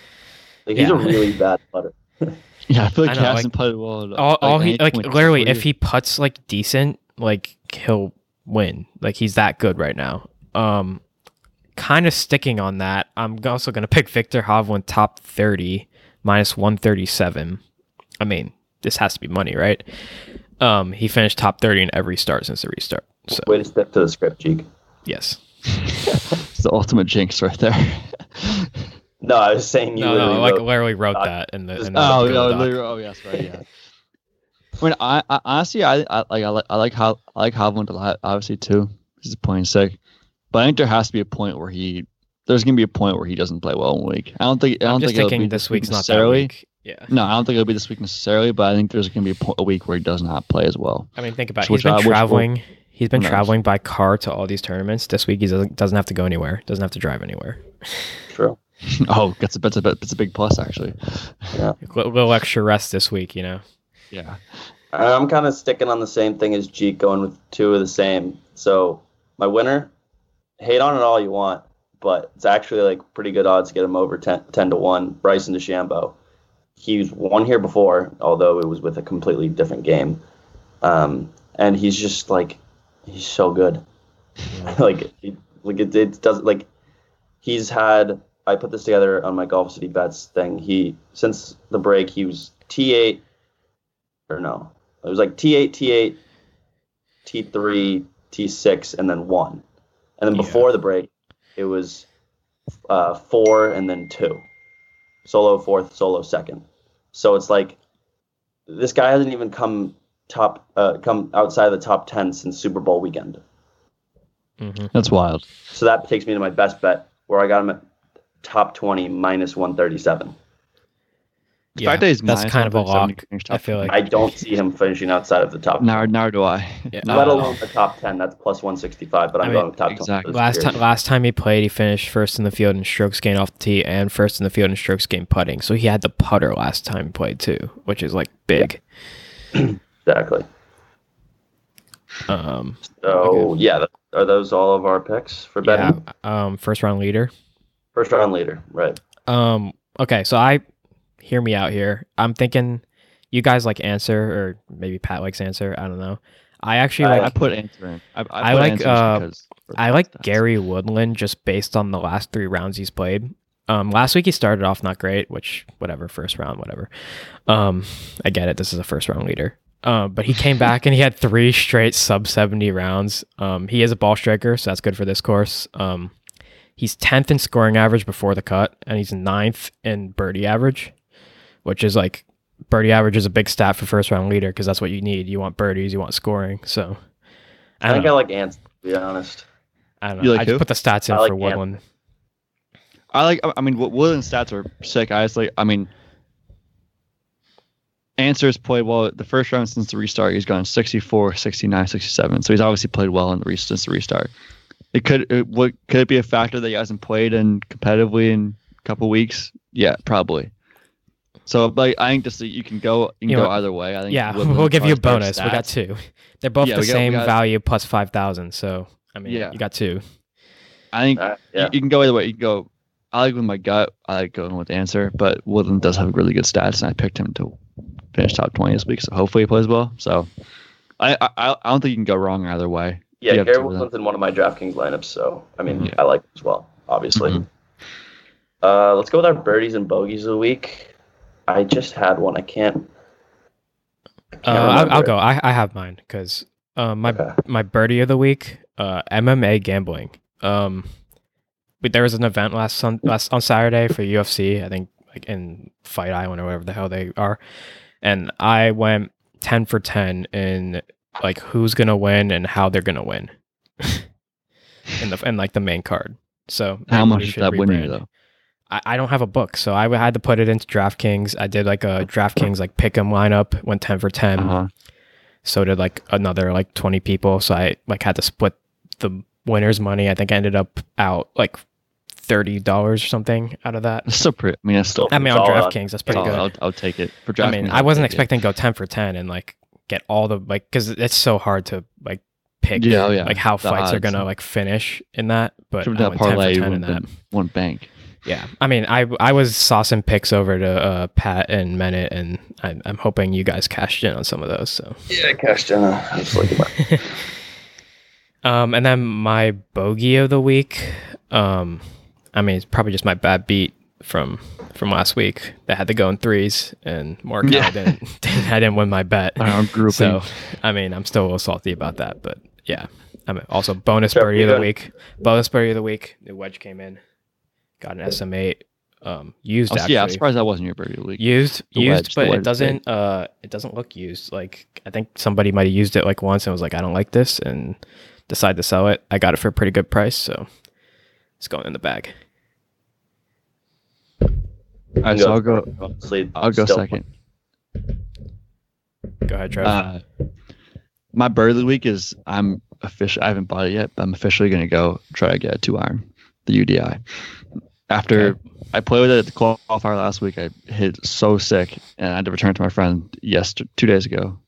Speaker 1: Like, he's a really bad putter. [LAUGHS]
Speaker 2: yeah, I feel like
Speaker 3: I
Speaker 2: he
Speaker 3: know,
Speaker 2: hasn't played well. at-
Speaker 3: All, all
Speaker 2: at
Speaker 3: he like literally, if he puts like decent, like he'll win. Like he's that good right now. Um, kind of sticking on that. I'm also gonna pick Viktor Hovland top thirty minus one thirty seven. I mean, this has to be money, right? Um, he finished top thirty in every start since the restart. So
Speaker 1: Way to step to the script, Jeek.
Speaker 3: yes, [LAUGHS]
Speaker 2: It's the ultimate jinx right there. [LAUGHS]
Speaker 1: No, I was saying you
Speaker 3: no,
Speaker 1: literally
Speaker 3: no, like
Speaker 1: wrote-
Speaker 3: literally wrote
Speaker 1: doc.
Speaker 3: that in the. In the
Speaker 2: oh,
Speaker 3: Google
Speaker 2: oh,
Speaker 3: Doc.
Speaker 2: literally- oh, yes, right, yeah. I mean, I, I honestly, I, I like, I like, I like how, I like Hovland a lot, obviously too. He's playing sick, but I think there has to be a point where he, there's gonna be a point where he doesn't play well in week. I don't think, I
Speaker 3: I'm
Speaker 2: don't
Speaker 3: just
Speaker 2: think it'll be
Speaker 3: this week's not that
Speaker 2: necessarily.
Speaker 3: week. Yeah,
Speaker 2: No, I don't think it'll be this week necessarily, but I think there's gonna be a, po- a week where he does not play as well.
Speaker 3: I mean, think about it.
Speaker 2: Which
Speaker 3: He's been
Speaker 2: I- which will-
Speaker 3: traveling. He's been
Speaker 2: who knows?
Speaker 3: traveling by car to all these tournaments. This week he doesn't, doesn't have to go anywhere. Doesn't have to drive anywhere.
Speaker 1: True. [LAUGHS]
Speaker 2: oh, that's a, that's a, that's a big plus actually. Yeah.
Speaker 3: A little extra rest this week, you know.
Speaker 2: Yeah.
Speaker 1: I'm kind of sticking on the same thing as Jeek, going with two of the same. So my winner, hate on it all you want, but it's actually like pretty good odds to get him over 10, 10 to one. Bryson DeChambeau. He's won here before, although it was with a completely different game. Um, and he's just like, he's so good. [LAUGHS] like, like it, it does like he's had. I put this together on my Golficity Bets thing. He since the break, he was T8 or no, it was like T8, T8, T3, T6, and then one. And then
Speaker 3: Yeah.
Speaker 1: before the break, it was uh, four and then two. Solo fourth, solo second. So it's like this guy hasn't even come top, uh, come outside of the top ten since Super Bowl weekend.
Speaker 3: hmm
Speaker 2: That's wild.
Speaker 1: So that takes me to my best bet, where I got him at top twenty minus one thirty seven.
Speaker 3: Yeah,
Speaker 2: fact that he's
Speaker 3: that's kind of a lock. I feel like
Speaker 1: I don't see him finishing outside of the top.
Speaker 2: Now, now do I.
Speaker 3: Yeah.
Speaker 1: let alone the top ten. That's plus one sixty five. But
Speaker 3: I
Speaker 1: I'm
Speaker 3: mean,
Speaker 1: going top
Speaker 2: exactly.
Speaker 1: ten.
Speaker 3: last time last time he played, he finished first in the field in strokes gained off the tee and first in the field in strokes gained putting. So he had the putter last time he played too, which is like big. [CLEARS THROAT]
Speaker 1: exactly.
Speaker 3: Um,
Speaker 1: So yeah, are those all of our picks for betting?
Speaker 3: yeah. Um, first round leader.
Speaker 1: First round leader, right?
Speaker 3: Um. Okay, so I hear me out here. I'm thinking you guys like Ancer, or maybe Pat likes Ancer. I don't know. I actually
Speaker 1: I-
Speaker 2: I put Ancer in. I, I,
Speaker 3: I like, uh, I like
Speaker 2: stats.
Speaker 3: Gary Woodland just based on the last three rounds he's played. Um, last week he started off not great, which whatever, first round, whatever. Um, I get it. This is a first round leader. Um, but he came back and he had three straight sub seventy rounds. Um, he is a ball striker, so that's good for this course. Um, he's tenth in scoring average before the cut, and he's ninth in birdie average, which is like birdie average is a big stat for first round leader because that's what you need. You want birdies, you want scoring. So I
Speaker 1: I,
Speaker 3: don't
Speaker 1: think I like Ants. To be honest,
Speaker 3: I don't know.
Speaker 2: You like
Speaker 3: I just put the stats in
Speaker 1: I like
Speaker 3: for
Speaker 1: Ant.
Speaker 3: Woodland.
Speaker 2: I like. I mean, Wo- Woodland's stats are sick. I just like. I mean, Ancer's played well the first round since the restart. He's gone 64, 69, 67. So he's obviously played well in the re- since the restart. It could. It, what could it be a factor that he hasn't played in competitively in a couple weeks? Yeah, probably. So, like, I think this you can go. You can
Speaker 3: You
Speaker 2: go
Speaker 3: know what?
Speaker 2: either way. I think.
Speaker 3: Yeah,
Speaker 2: Woodland
Speaker 3: we'll give you a bonus.
Speaker 2: better
Speaker 3: We got two. [LAUGHS] They're both
Speaker 2: Yeah,
Speaker 3: the
Speaker 2: got-
Speaker 3: same
Speaker 2: got-
Speaker 3: value plus five thousand. So I mean,
Speaker 2: Yeah.
Speaker 3: you got two.
Speaker 2: I think
Speaker 1: Uh,
Speaker 2: you-
Speaker 1: yeah,
Speaker 2: you, can go either way. You can go. I like with my gut. I like going with the Ancer, but Woodland does have really good stats, and I picked him to finish top twenty this week. So hopefully he plays well. So I I, I don't think you can go wrong either way.
Speaker 1: yeah.
Speaker 2: you have
Speaker 1: Gary Woodland's in one of my DraftKings lineups, so I mean. I like him as well. Obviously.
Speaker 2: Mhm.
Speaker 1: Uh, let's go with our birdies and bogeys of the week. I just had one. I can't. I
Speaker 3: Uh,
Speaker 1: can't
Speaker 3: I'll, I'll go. I, I have mine because uh, my
Speaker 1: Okay.
Speaker 3: my birdie of the week, uh, MMA gambling. Um, but there was an event last sun, last on Saturday for UFC. I think like in Fight Island or whatever the hell they are, and I went ten for ten in like who's gonna win and how they're gonna win. [LAUGHS] in the in like the main card. So
Speaker 2: How much
Speaker 3: we
Speaker 2: did
Speaker 3: should
Speaker 2: that win you though?
Speaker 3: I, I don't have a book, so I had to put it into DraftKings. I did like a DraftKings like pick'em lineup, went ten for 10
Speaker 2: Uh-huh.
Speaker 3: So did like another like twenty people. So I like had to split the winner's money. I think I ended up out like thirty dollars or something out of that.
Speaker 2: It's still pretty. I mean, it's still.
Speaker 3: I mean on
Speaker 1: Solid.
Speaker 3: DraftKings, that's pretty good.
Speaker 2: I'll, I'll take it for
Speaker 3: DraftKings.
Speaker 2: I
Speaker 3: mean, I wasn't expecting to go ten for ten and like get all the like because it's so hard to like pick
Speaker 2: Yeah, oh, yeah.
Speaker 3: like how
Speaker 2: The
Speaker 3: fights are gonna like finish in that. But
Speaker 2: Should
Speaker 3: I
Speaker 2: that
Speaker 3: went 10 for
Speaker 2: parlay
Speaker 3: 10 in that.
Speaker 2: one bank.
Speaker 3: Yeah, I mean, I I was saucing picks over to uh, Pat and Menet, and I'm, I'm hoping you guys cashed in on some of those. So,
Speaker 1: Yeah, I cashed in. uh, I was looking at- [LAUGHS]
Speaker 3: um, and then my bogey of the week, um, I mean, it's probably just my bad beat from from last week that had to go in threes, and Morikawa
Speaker 2: Yeah. [LAUGHS]
Speaker 3: didn't, I didn't win my bet.
Speaker 2: Our grouping.
Speaker 3: So, I mean, I'm still a little salty about that, but yeah. I mean, also bonus
Speaker 1: Sure,
Speaker 3: birdie of the week. Bonus birdie of the week. New wedge came in. Got an SM8. Um, used
Speaker 2: I was-
Speaker 3: actually.
Speaker 2: yeah, I'm surprised that wasn't your birdie of week.
Speaker 3: used
Speaker 2: The
Speaker 3: used
Speaker 2: wedge,
Speaker 3: but it doesn't uh it doesn't look used like i think somebody might have used it like once and was like i don't like this and decided to sell it i got it for a pretty good price so it's going in the bag
Speaker 2: All right, so I'll go. I'll go second.
Speaker 3: go ahead Trev.
Speaker 2: Uh, my bird of the week is I'm official. I haven't bought it yet, but I'm officially gonna go try to get a two iron, the UDI. After
Speaker 3: Okay.
Speaker 2: I played with it at the qualifier last week, I hit so sick, and I had to return it to my friend yesterday, two days ago.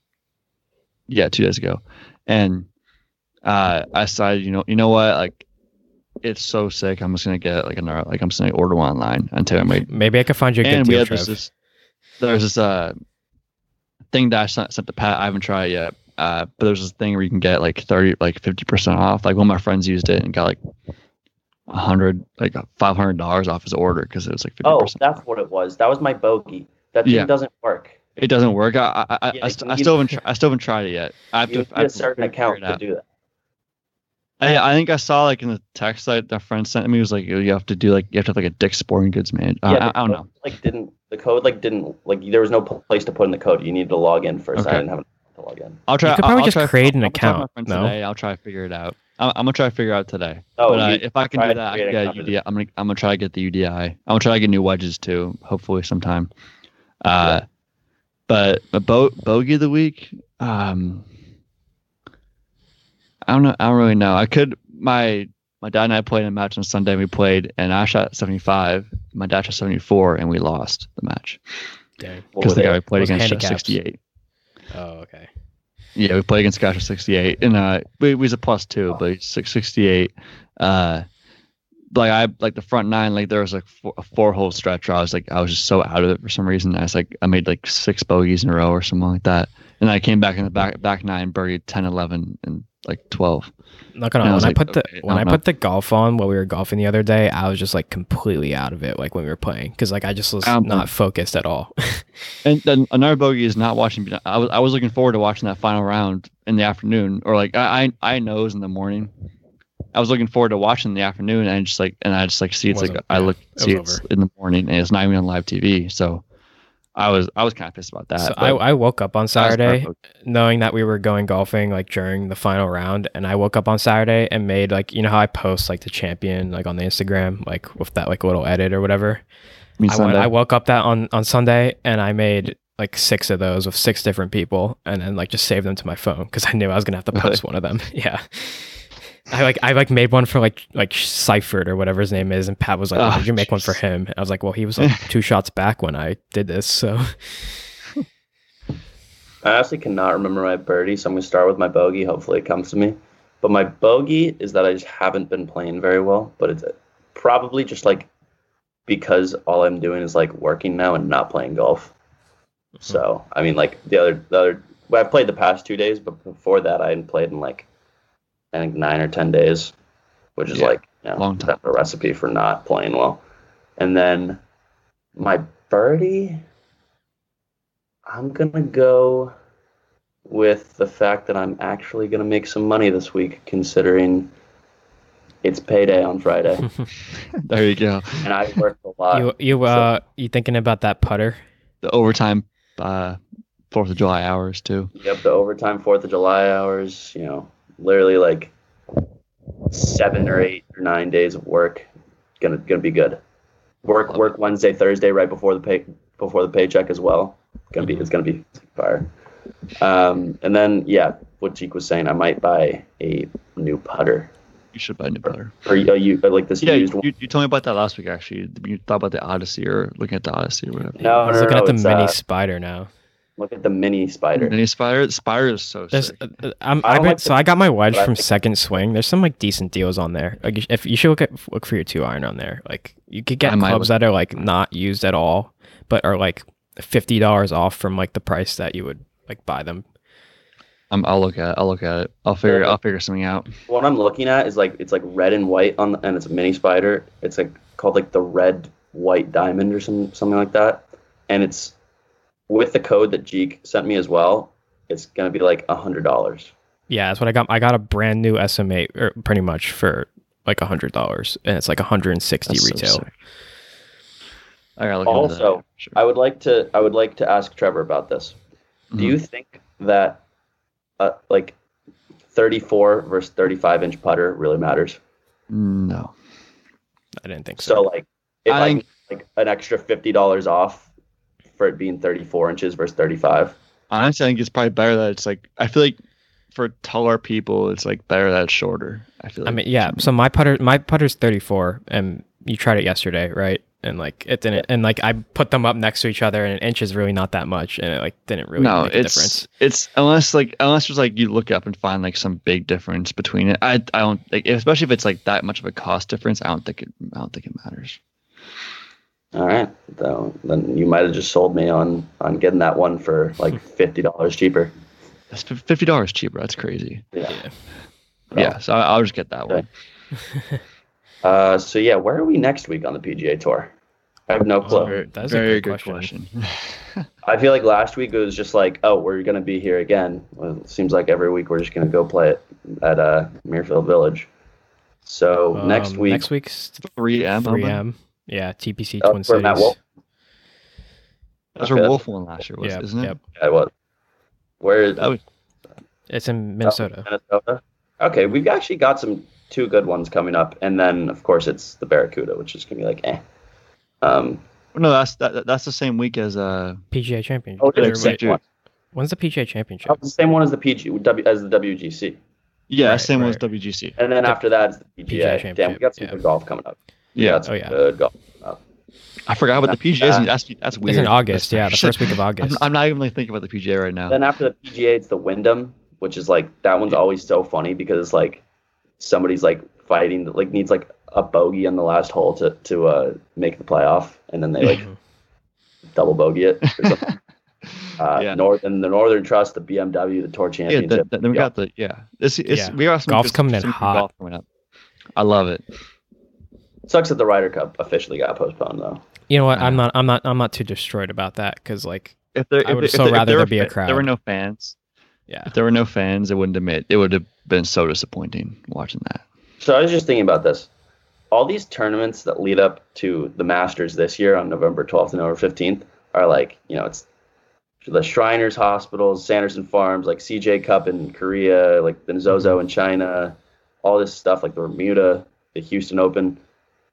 Speaker 2: Yeah, two days ago, and uh, I decided, you know, you know what, like it's so sick. I'm just gonna get like another, like I'm just gonna order one online until I make
Speaker 3: maybe i could find you a good
Speaker 2: and we
Speaker 3: deal
Speaker 2: had
Speaker 3: Trev.
Speaker 2: this, there's this uh thing that I sent, sent to Pat. I haven't tried it yet. Uh, but there's this thing where you can get like thirty, like fifty percent off. Like one of my friends used it and got like a hundred, like five hundred dollars off his order because it was like fifty
Speaker 1: Oh,
Speaker 2: percent.
Speaker 1: that's what it was. That was my bogey. That thing
Speaker 2: Yeah.
Speaker 1: doesn't work.
Speaker 2: It doesn't work. I I, I,
Speaker 1: Yeah,
Speaker 2: I,
Speaker 1: you
Speaker 2: st- I still haven't tr- I still haven't tried it yet. I have
Speaker 1: You
Speaker 2: to.
Speaker 1: need
Speaker 2: I have
Speaker 1: a
Speaker 2: to
Speaker 1: certain account to do that.
Speaker 2: I, I think I saw like in the text that a friend sent me was like you have to do like you have to have like a Dick's Sporting Goods man. Uh,
Speaker 1: Yeah,
Speaker 2: I, I don't
Speaker 1: the
Speaker 2: know.
Speaker 1: Like didn't the code like didn't like there was no place to put in the code. You needed to log in first.
Speaker 2: Okay.
Speaker 1: I didn't have to log in.
Speaker 2: I'll try.
Speaker 3: You could
Speaker 2: I'll-
Speaker 3: probably
Speaker 2: I'll
Speaker 3: just
Speaker 2: try-
Speaker 3: create an
Speaker 2: I'll talk to my
Speaker 3: account, no?
Speaker 2: Today. I'll try to figure it out. I'm, I'm gonna try to figure out today.
Speaker 1: Oh,
Speaker 2: but uh, if I can do that, I can get UDI. I'm gonna I'm gonna try to get the UDI. I'm gonna try to get new wedges too. Hopefully sometime. Uh, but a bo- bogey of the week. Um, I don't know. I don't really know. I could my my dad and I played a match on Sunday. And we played, and I shot seventy five. My dad shot seventy four, and we lost the match
Speaker 3: Dang.
Speaker 2: Because the guy we played
Speaker 3: What's
Speaker 2: against shot sixty eight.
Speaker 3: Oh, okay.
Speaker 2: Yeah, we played against Gosh 68, and uh, we, we was a plus two, but six sixty eight. Uh, like I like the front nine, like there was like four, a four hole stretch I was like I was just so out of it for some reason. I was like I made like six bogeys in a row or something like that, and I came back in the back back nine, buried 10, 11, and like twelve.
Speaker 3: Not gonna
Speaker 2: And I
Speaker 3: lie,
Speaker 2: was
Speaker 3: when I
Speaker 2: like,
Speaker 3: put the
Speaker 2: okay,
Speaker 3: when
Speaker 2: I
Speaker 3: I put the golf on while we were golfing the other day, I was just like completely out of it. Like when we were playing, because like I just was
Speaker 2: I don't
Speaker 3: focused at all. [LAUGHS]
Speaker 2: And then another bogey is not watching. I was I was looking forward to watching that final round in the afternoon, or like I I, I knows in the morning. I was looking forward to watching the afternoon, and just like and I just like see it's like I look see
Speaker 3: was
Speaker 2: it's in the morning, and it's not even on live TV. So I was I was kind of pissed about that.
Speaker 3: so I, I woke up on Saturday knowing that we were going golfing like during the final round, and I woke up on Saturday and made like you know how I post like the champion like on the Instagram like with that like little edit or whatever.
Speaker 2: I
Speaker 3: went, I woke up that on on Sunday and I made like six of those with six different people, and then like just saved them to my phone because I knew I was gonna have to post one of them. [LAUGHS] Yeah. I like I like made one for like like Seifert or whatever his name is, and Pat was like, "Why
Speaker 2: Oh,
Speaker 3: did you ah, make one for
Speaker 2: jeez.
Speaker 3: him?" I was like, "Well, he was like [LAUGHS] two shots back when I did this." So
Speaker 1: I honestly cannot remember my birdie, so I'm gonna start with my bogey. Hopefully, it comes to me. But my bogey is that I just haven't been playing very well. But it's probably just like because all I'm doing is like working now and not playing golf. Mm-hmm. So I mean, like the other the other. Well, I've played the past two days, but before that, I hadn't played in like I think nine or ten days, which is
Speaker 2: Yeah,
Speaker 1: like you know,
Speaker 2: long time.
Speaker 1: a recipe for not playing well. And then my birdie, I'm gonna go with the fact that I'm actually gonna make some money this week, considering it's payday on Friday, [LAUGHS] [LAUGHS]
Speaker 2: there you go.
Speaker 1: and I worked a lot.
Speaker 3: you you uh you thinking about that putter?
Speaker 2: The overtime, uh, Fourth of July hours too.
Speaker 1: Yep, the overtime Fourth of July hours. You know, literally like seven or eight or nine days of work. Gonna gonna be good. Work
Speaker 2: Love
Speaker 1: work Wednesday, Thursday, right before the pay before the paycheck as well. Gonna be
Speaker 3: Mhm.
Speaker 1: it's gonna be fire. Um, and then yeah, what Jeek was saying, I might buy a new putter
Speaker 2: You should buy a new putter.
Speaker 1: or uh, you like this
Speaker 2: Yeah,
Speaker 1: used
Speaker 2: you,
Speaker 1: one.
Speaker 2: you told me about that last week. Actually, you thought about the Odyssey or looking at the Odyssey or whatever.
Speaker 1: No,
Speaker 3: I was
Speaker 1: no,
Speaker 3: looking
Speaker 1: no,
Speaker 3: at the mini
Speaker 1: uh,
Speaker 3: spider now.
Speaker 1: Look at the mini spider.
Speaker 2: Mini Spider. Spider is so
Speaker 3: There's,
Speaker 2: sick.
Speaker 3: uh, uh, I'm,
Speaker 1: I
Speaker 3: I
Speaker 1: don't
Speaker 3: bet,
Speaker 1: like
Speaker 3: so
Speaker 1: the-
Speaker 3: I got my wedge from
Speaker 1: think-
Speaker 3: Second Swing. There's some like decent deals on there. Like if you should look at look for your two iron on there. Like you could get
Speaker 2: I
Speaker 3: clubs that are like not used at all, but are like fifty dollars off from like the price that you would like buy them.
Speaker 2: I'm, I'll look at. it. I'll look at it. I'll figure.
Speaker 1: Yeah.
Speaker 2: I'll figure something out.
Speaker 1: What I'm looking at is like it's like red and white on, the, and it's a mini spider. It's like called like the red white diamond or some something like that, and it's with the code that Jeek sent me as well. It's gonna be like a hundred dollars.
Speaker 3: Yeah, that's what I got. I got a brand new SM8, or pretty much for like a hundred dollars, and it's like 160
Speaker 2: That's so
Speaker 3: retail.
Speaker 2: I gotta look into
Speaker 1: Also,
Speaker 2: that. Sure.
Speaker 1: I would like to I would like to ask Trevor about this. Do
Speaker 2: Mhm.
Speaker 1: you think that uh, like 34 versus 35 inch putter really matters?
Speaker 2: No.
Speaker 3: I didn't think so.
Speaker 1: So like if
Speaker 2: I
Speaker 1: I,
Speaker 2: think-
Speaker 1: like an extra fifty dollars off for it being 34 inches versus 35.
Speaker 2: Honestly, I think it's probably better that it's like. I feel like for taller people, it's like better that it's shorter. I feel. Like.
Speaker 3: I
Speaker 2: Like
Speaker 3: mean, yeah. So my putter, my putter's 34, and you tried it yesterday, right? And like it didn't, and like I put them up next to each other, and an inch is really not that much, and it like didn't really
Speaker 2: no,
Speaker 3: make a
Speaker 2: it's
Speaker 3: difference.
Speaker 2: it's unless like unless there's like you look up and find like some big difference between it. I I don't like especially if it's like that much of a cost difference. I don't think it I don't think it matters.
Speaker 1: All right, so then you might have just sold me on on getting that one for like [LAUGHS] fifty dollars cheaper.
Speaker 2: That's fifty dollars cheaper. That's crazy.
Speaker 1: Yeah.
Speaker 3: Yeah.
Speaker 2: Yeah, so I, I'll just get that
Speaker 1: Okay.
Speaker 2: one. [LAUGHS]
Speaker 1: Uh, so yeah, where are we next week on the PGA Tour? I have no clue.
Speaker 3: Very- that's a
Speaker 2: very
Speaker 3: good
Speaker 2: good question. [LAUGHS]
Speaker 1: I feel like last week it was just like, oh, we're gonna be here again. Well, it seems like every week we're just gonna go play it at uh, Muirfield Village. So next
Speaker 3: Um,
Speaker 1: week,
Speaker 3: next week's
Speaker 2: 3M.
Speaker 3: 3M. Yeah, TPC
Speaker 1: Oh,
Speaker 3: Twin
Speaker 1: for Matt
Speaker 3: Cities.
Speaker 1: Wolff?
Speaker 2: That's
Speaker 1: Okay,
Speaker 2: where Wolff won last year, was,
Speaker 3: Yep,
Speaker 2: isn't it?
Speaker 3: yep.
Speaker 1: yeah, what? Where is
Speaker 2: That was,
Speaker 3: It's in Minnesota.
Speaker 1: Minnesota? Okay, we've actually got some two good ones coming up, and then of course it's the Barracuda, which is gonna be like, eh. Um,
Speaker 2: No, that's that, that's the same week as uh.
Speaker 3: PGA Championship.
Speaker 1: Oh,
Speaker 2: Yeah,
Speaker 1: it's the
Speaker 2: right.
Speaker 1: same one.
Speaker 3: When's the PGA Championship?
Speaker 1: Oh, the same one as the PG W as the WGC,
Speaker 2: Yeah,
Speaker 3: Right,
Speaker 2: same one as
Speaker 3: right.
Speaker 2: WGC.
Speaker 1: and then after that is the PGA.
Speaker 3: PGA
Speaker 1: Damn, we
Speaker 3: Championship,
Speaker 1: got some
Speaker 3: yeah.
Speaker 1: good golf coming up.
Speaker 2: Yeah,
Speaker 1: Got some
Speaker 3: Oh, yeah.
Speaker 1: good golf.
Speaker 2: I forgot about the PGA.
Speaker 1: Uh,
Speaker 2: That's that's weird.
Speaker 3: It's in August.
Speaker 2: That's-
Speaker 3: Yeah, the first week of [LAUGHS]
Speaker 2: I'm,
Speaker 3: August.
Speaker 2: I'm not even like thinking about the PGA right now.
Speaker 1: Then after the PGA, it's the Wyndham, which is like that one's always so funny because it's like somebody's like fighting, like needs like a bogey on the last hole to to uh, make the playoff, and then they like [LAUGHS] double bogey it. Or something. [LAUGHS] uh,
Speaker 2: Yeah.
Speaker 1: Northern, the Northern Trust, the BMW, the Tour
Speaker 2: yeah,
Speaker 1: Championship.
Speaker 2: the, the, then we got the yeah. It's, it's
Speaker 3: Yeah.
Speaker 2: we got some
Speaker 3: Golf's
Speaker 2: good-
Speaker 3: coming in
Speaker 2: some good
Speaker 3: hot.
Speaker 2: Golf coming up. I love it.
Speaker 1: Sucks that the Ryder Cup officially got postponed though.
Speaker 3: You know what? I'm not. I'm not. I'm not too destroyed about that because like,
Speaker 2: If there,
Speaker 3: I would
Speaker 2: if
Speaker 3: so
Speaker 2: if
Speaker 3: rather
Speaker 2: there
Speaker 3: there
Speaker 2: were
Speaker 3: be a
Speaker 2: fa- if There were no fans.
Speaker 3: yeah.
Speaker 2: If there were no fans, it wouldn't have made. It would have been so disappointing watching that.
Speaker 1: So I was just thinking about this. All these tournaments that lead up to the Masters this year on November 12th and November 15th are like, you know, it's the Shriners Hospitals, Sanderson Farms, like CJ Cup in Korea, like the Zozo in China, all this stuff, like the Bermuda, the Houston Open.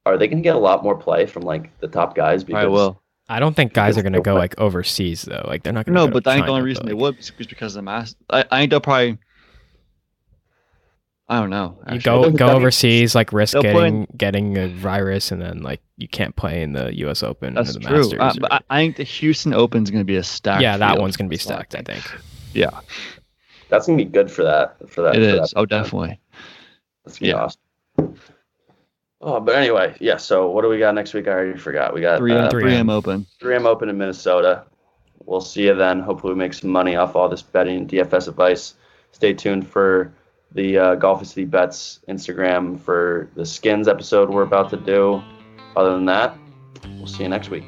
Speaker 1: Are they going to get a lot more play from like the top guys?
Speaker 2: I will.
Speaker 3: I don't think guys are gonna go
Speaker 1: play-
Speaker 3: like overseas though. Like they're not gonna.
Speaker 2: No,
Speaker 3: go to
Speaker 2: but I think the only reason
Speaker 3: but,
Speaker 2: they would is because of the mass. I, I think they'll probably. I don't know.
Speaker 3: You go [LAUGHS] go overseas, like risk
Speaker 2: They'll play
Speaker 3: getting getting a virus, and then like you can't play in the U.S. Open
Speaker 2: That's
Speaker 3: or the
Speaker 2: true.
Speaker 3: Masters.
Speaker 2: Uh,
Speaker 3: or-
Speaker 2: but I, I think the Houston Open is going to be a stacked.
Speaker 3: yeah, that
Speaker 2: field.
Speaker 3: one's gonna be
Speaker 2: That's what I
Speaker 3: stacked. I think.
Speaker 2: Yeah,
Speaker 1: That's going to be good for that. For that.
Speaker 2: it
Speaker 1: for
Speaker 2: is.
Speaker 1: that
Speaker 2: Oh, definitely.
Speaker 1: That's gonna be
Speaker 2: Yeah.
Speaker 1: awesome. Oh, but anyway, yeah. So what do we got next week? I already forgot. We got
Speaker 2: Three
Speaker 1: uh,
Speaker 2: M,
Speaker 3: 3M.
Speaker 2: three M Open.
Speaker 1: 3M Open in Minnesota. We'll see you then. Hopefully, we make some money off all this betting DFS advice. Stay tuned for the uh, Golficity Bets Instagram for the skins episode we're about to do. Other than that, we'll see you next week.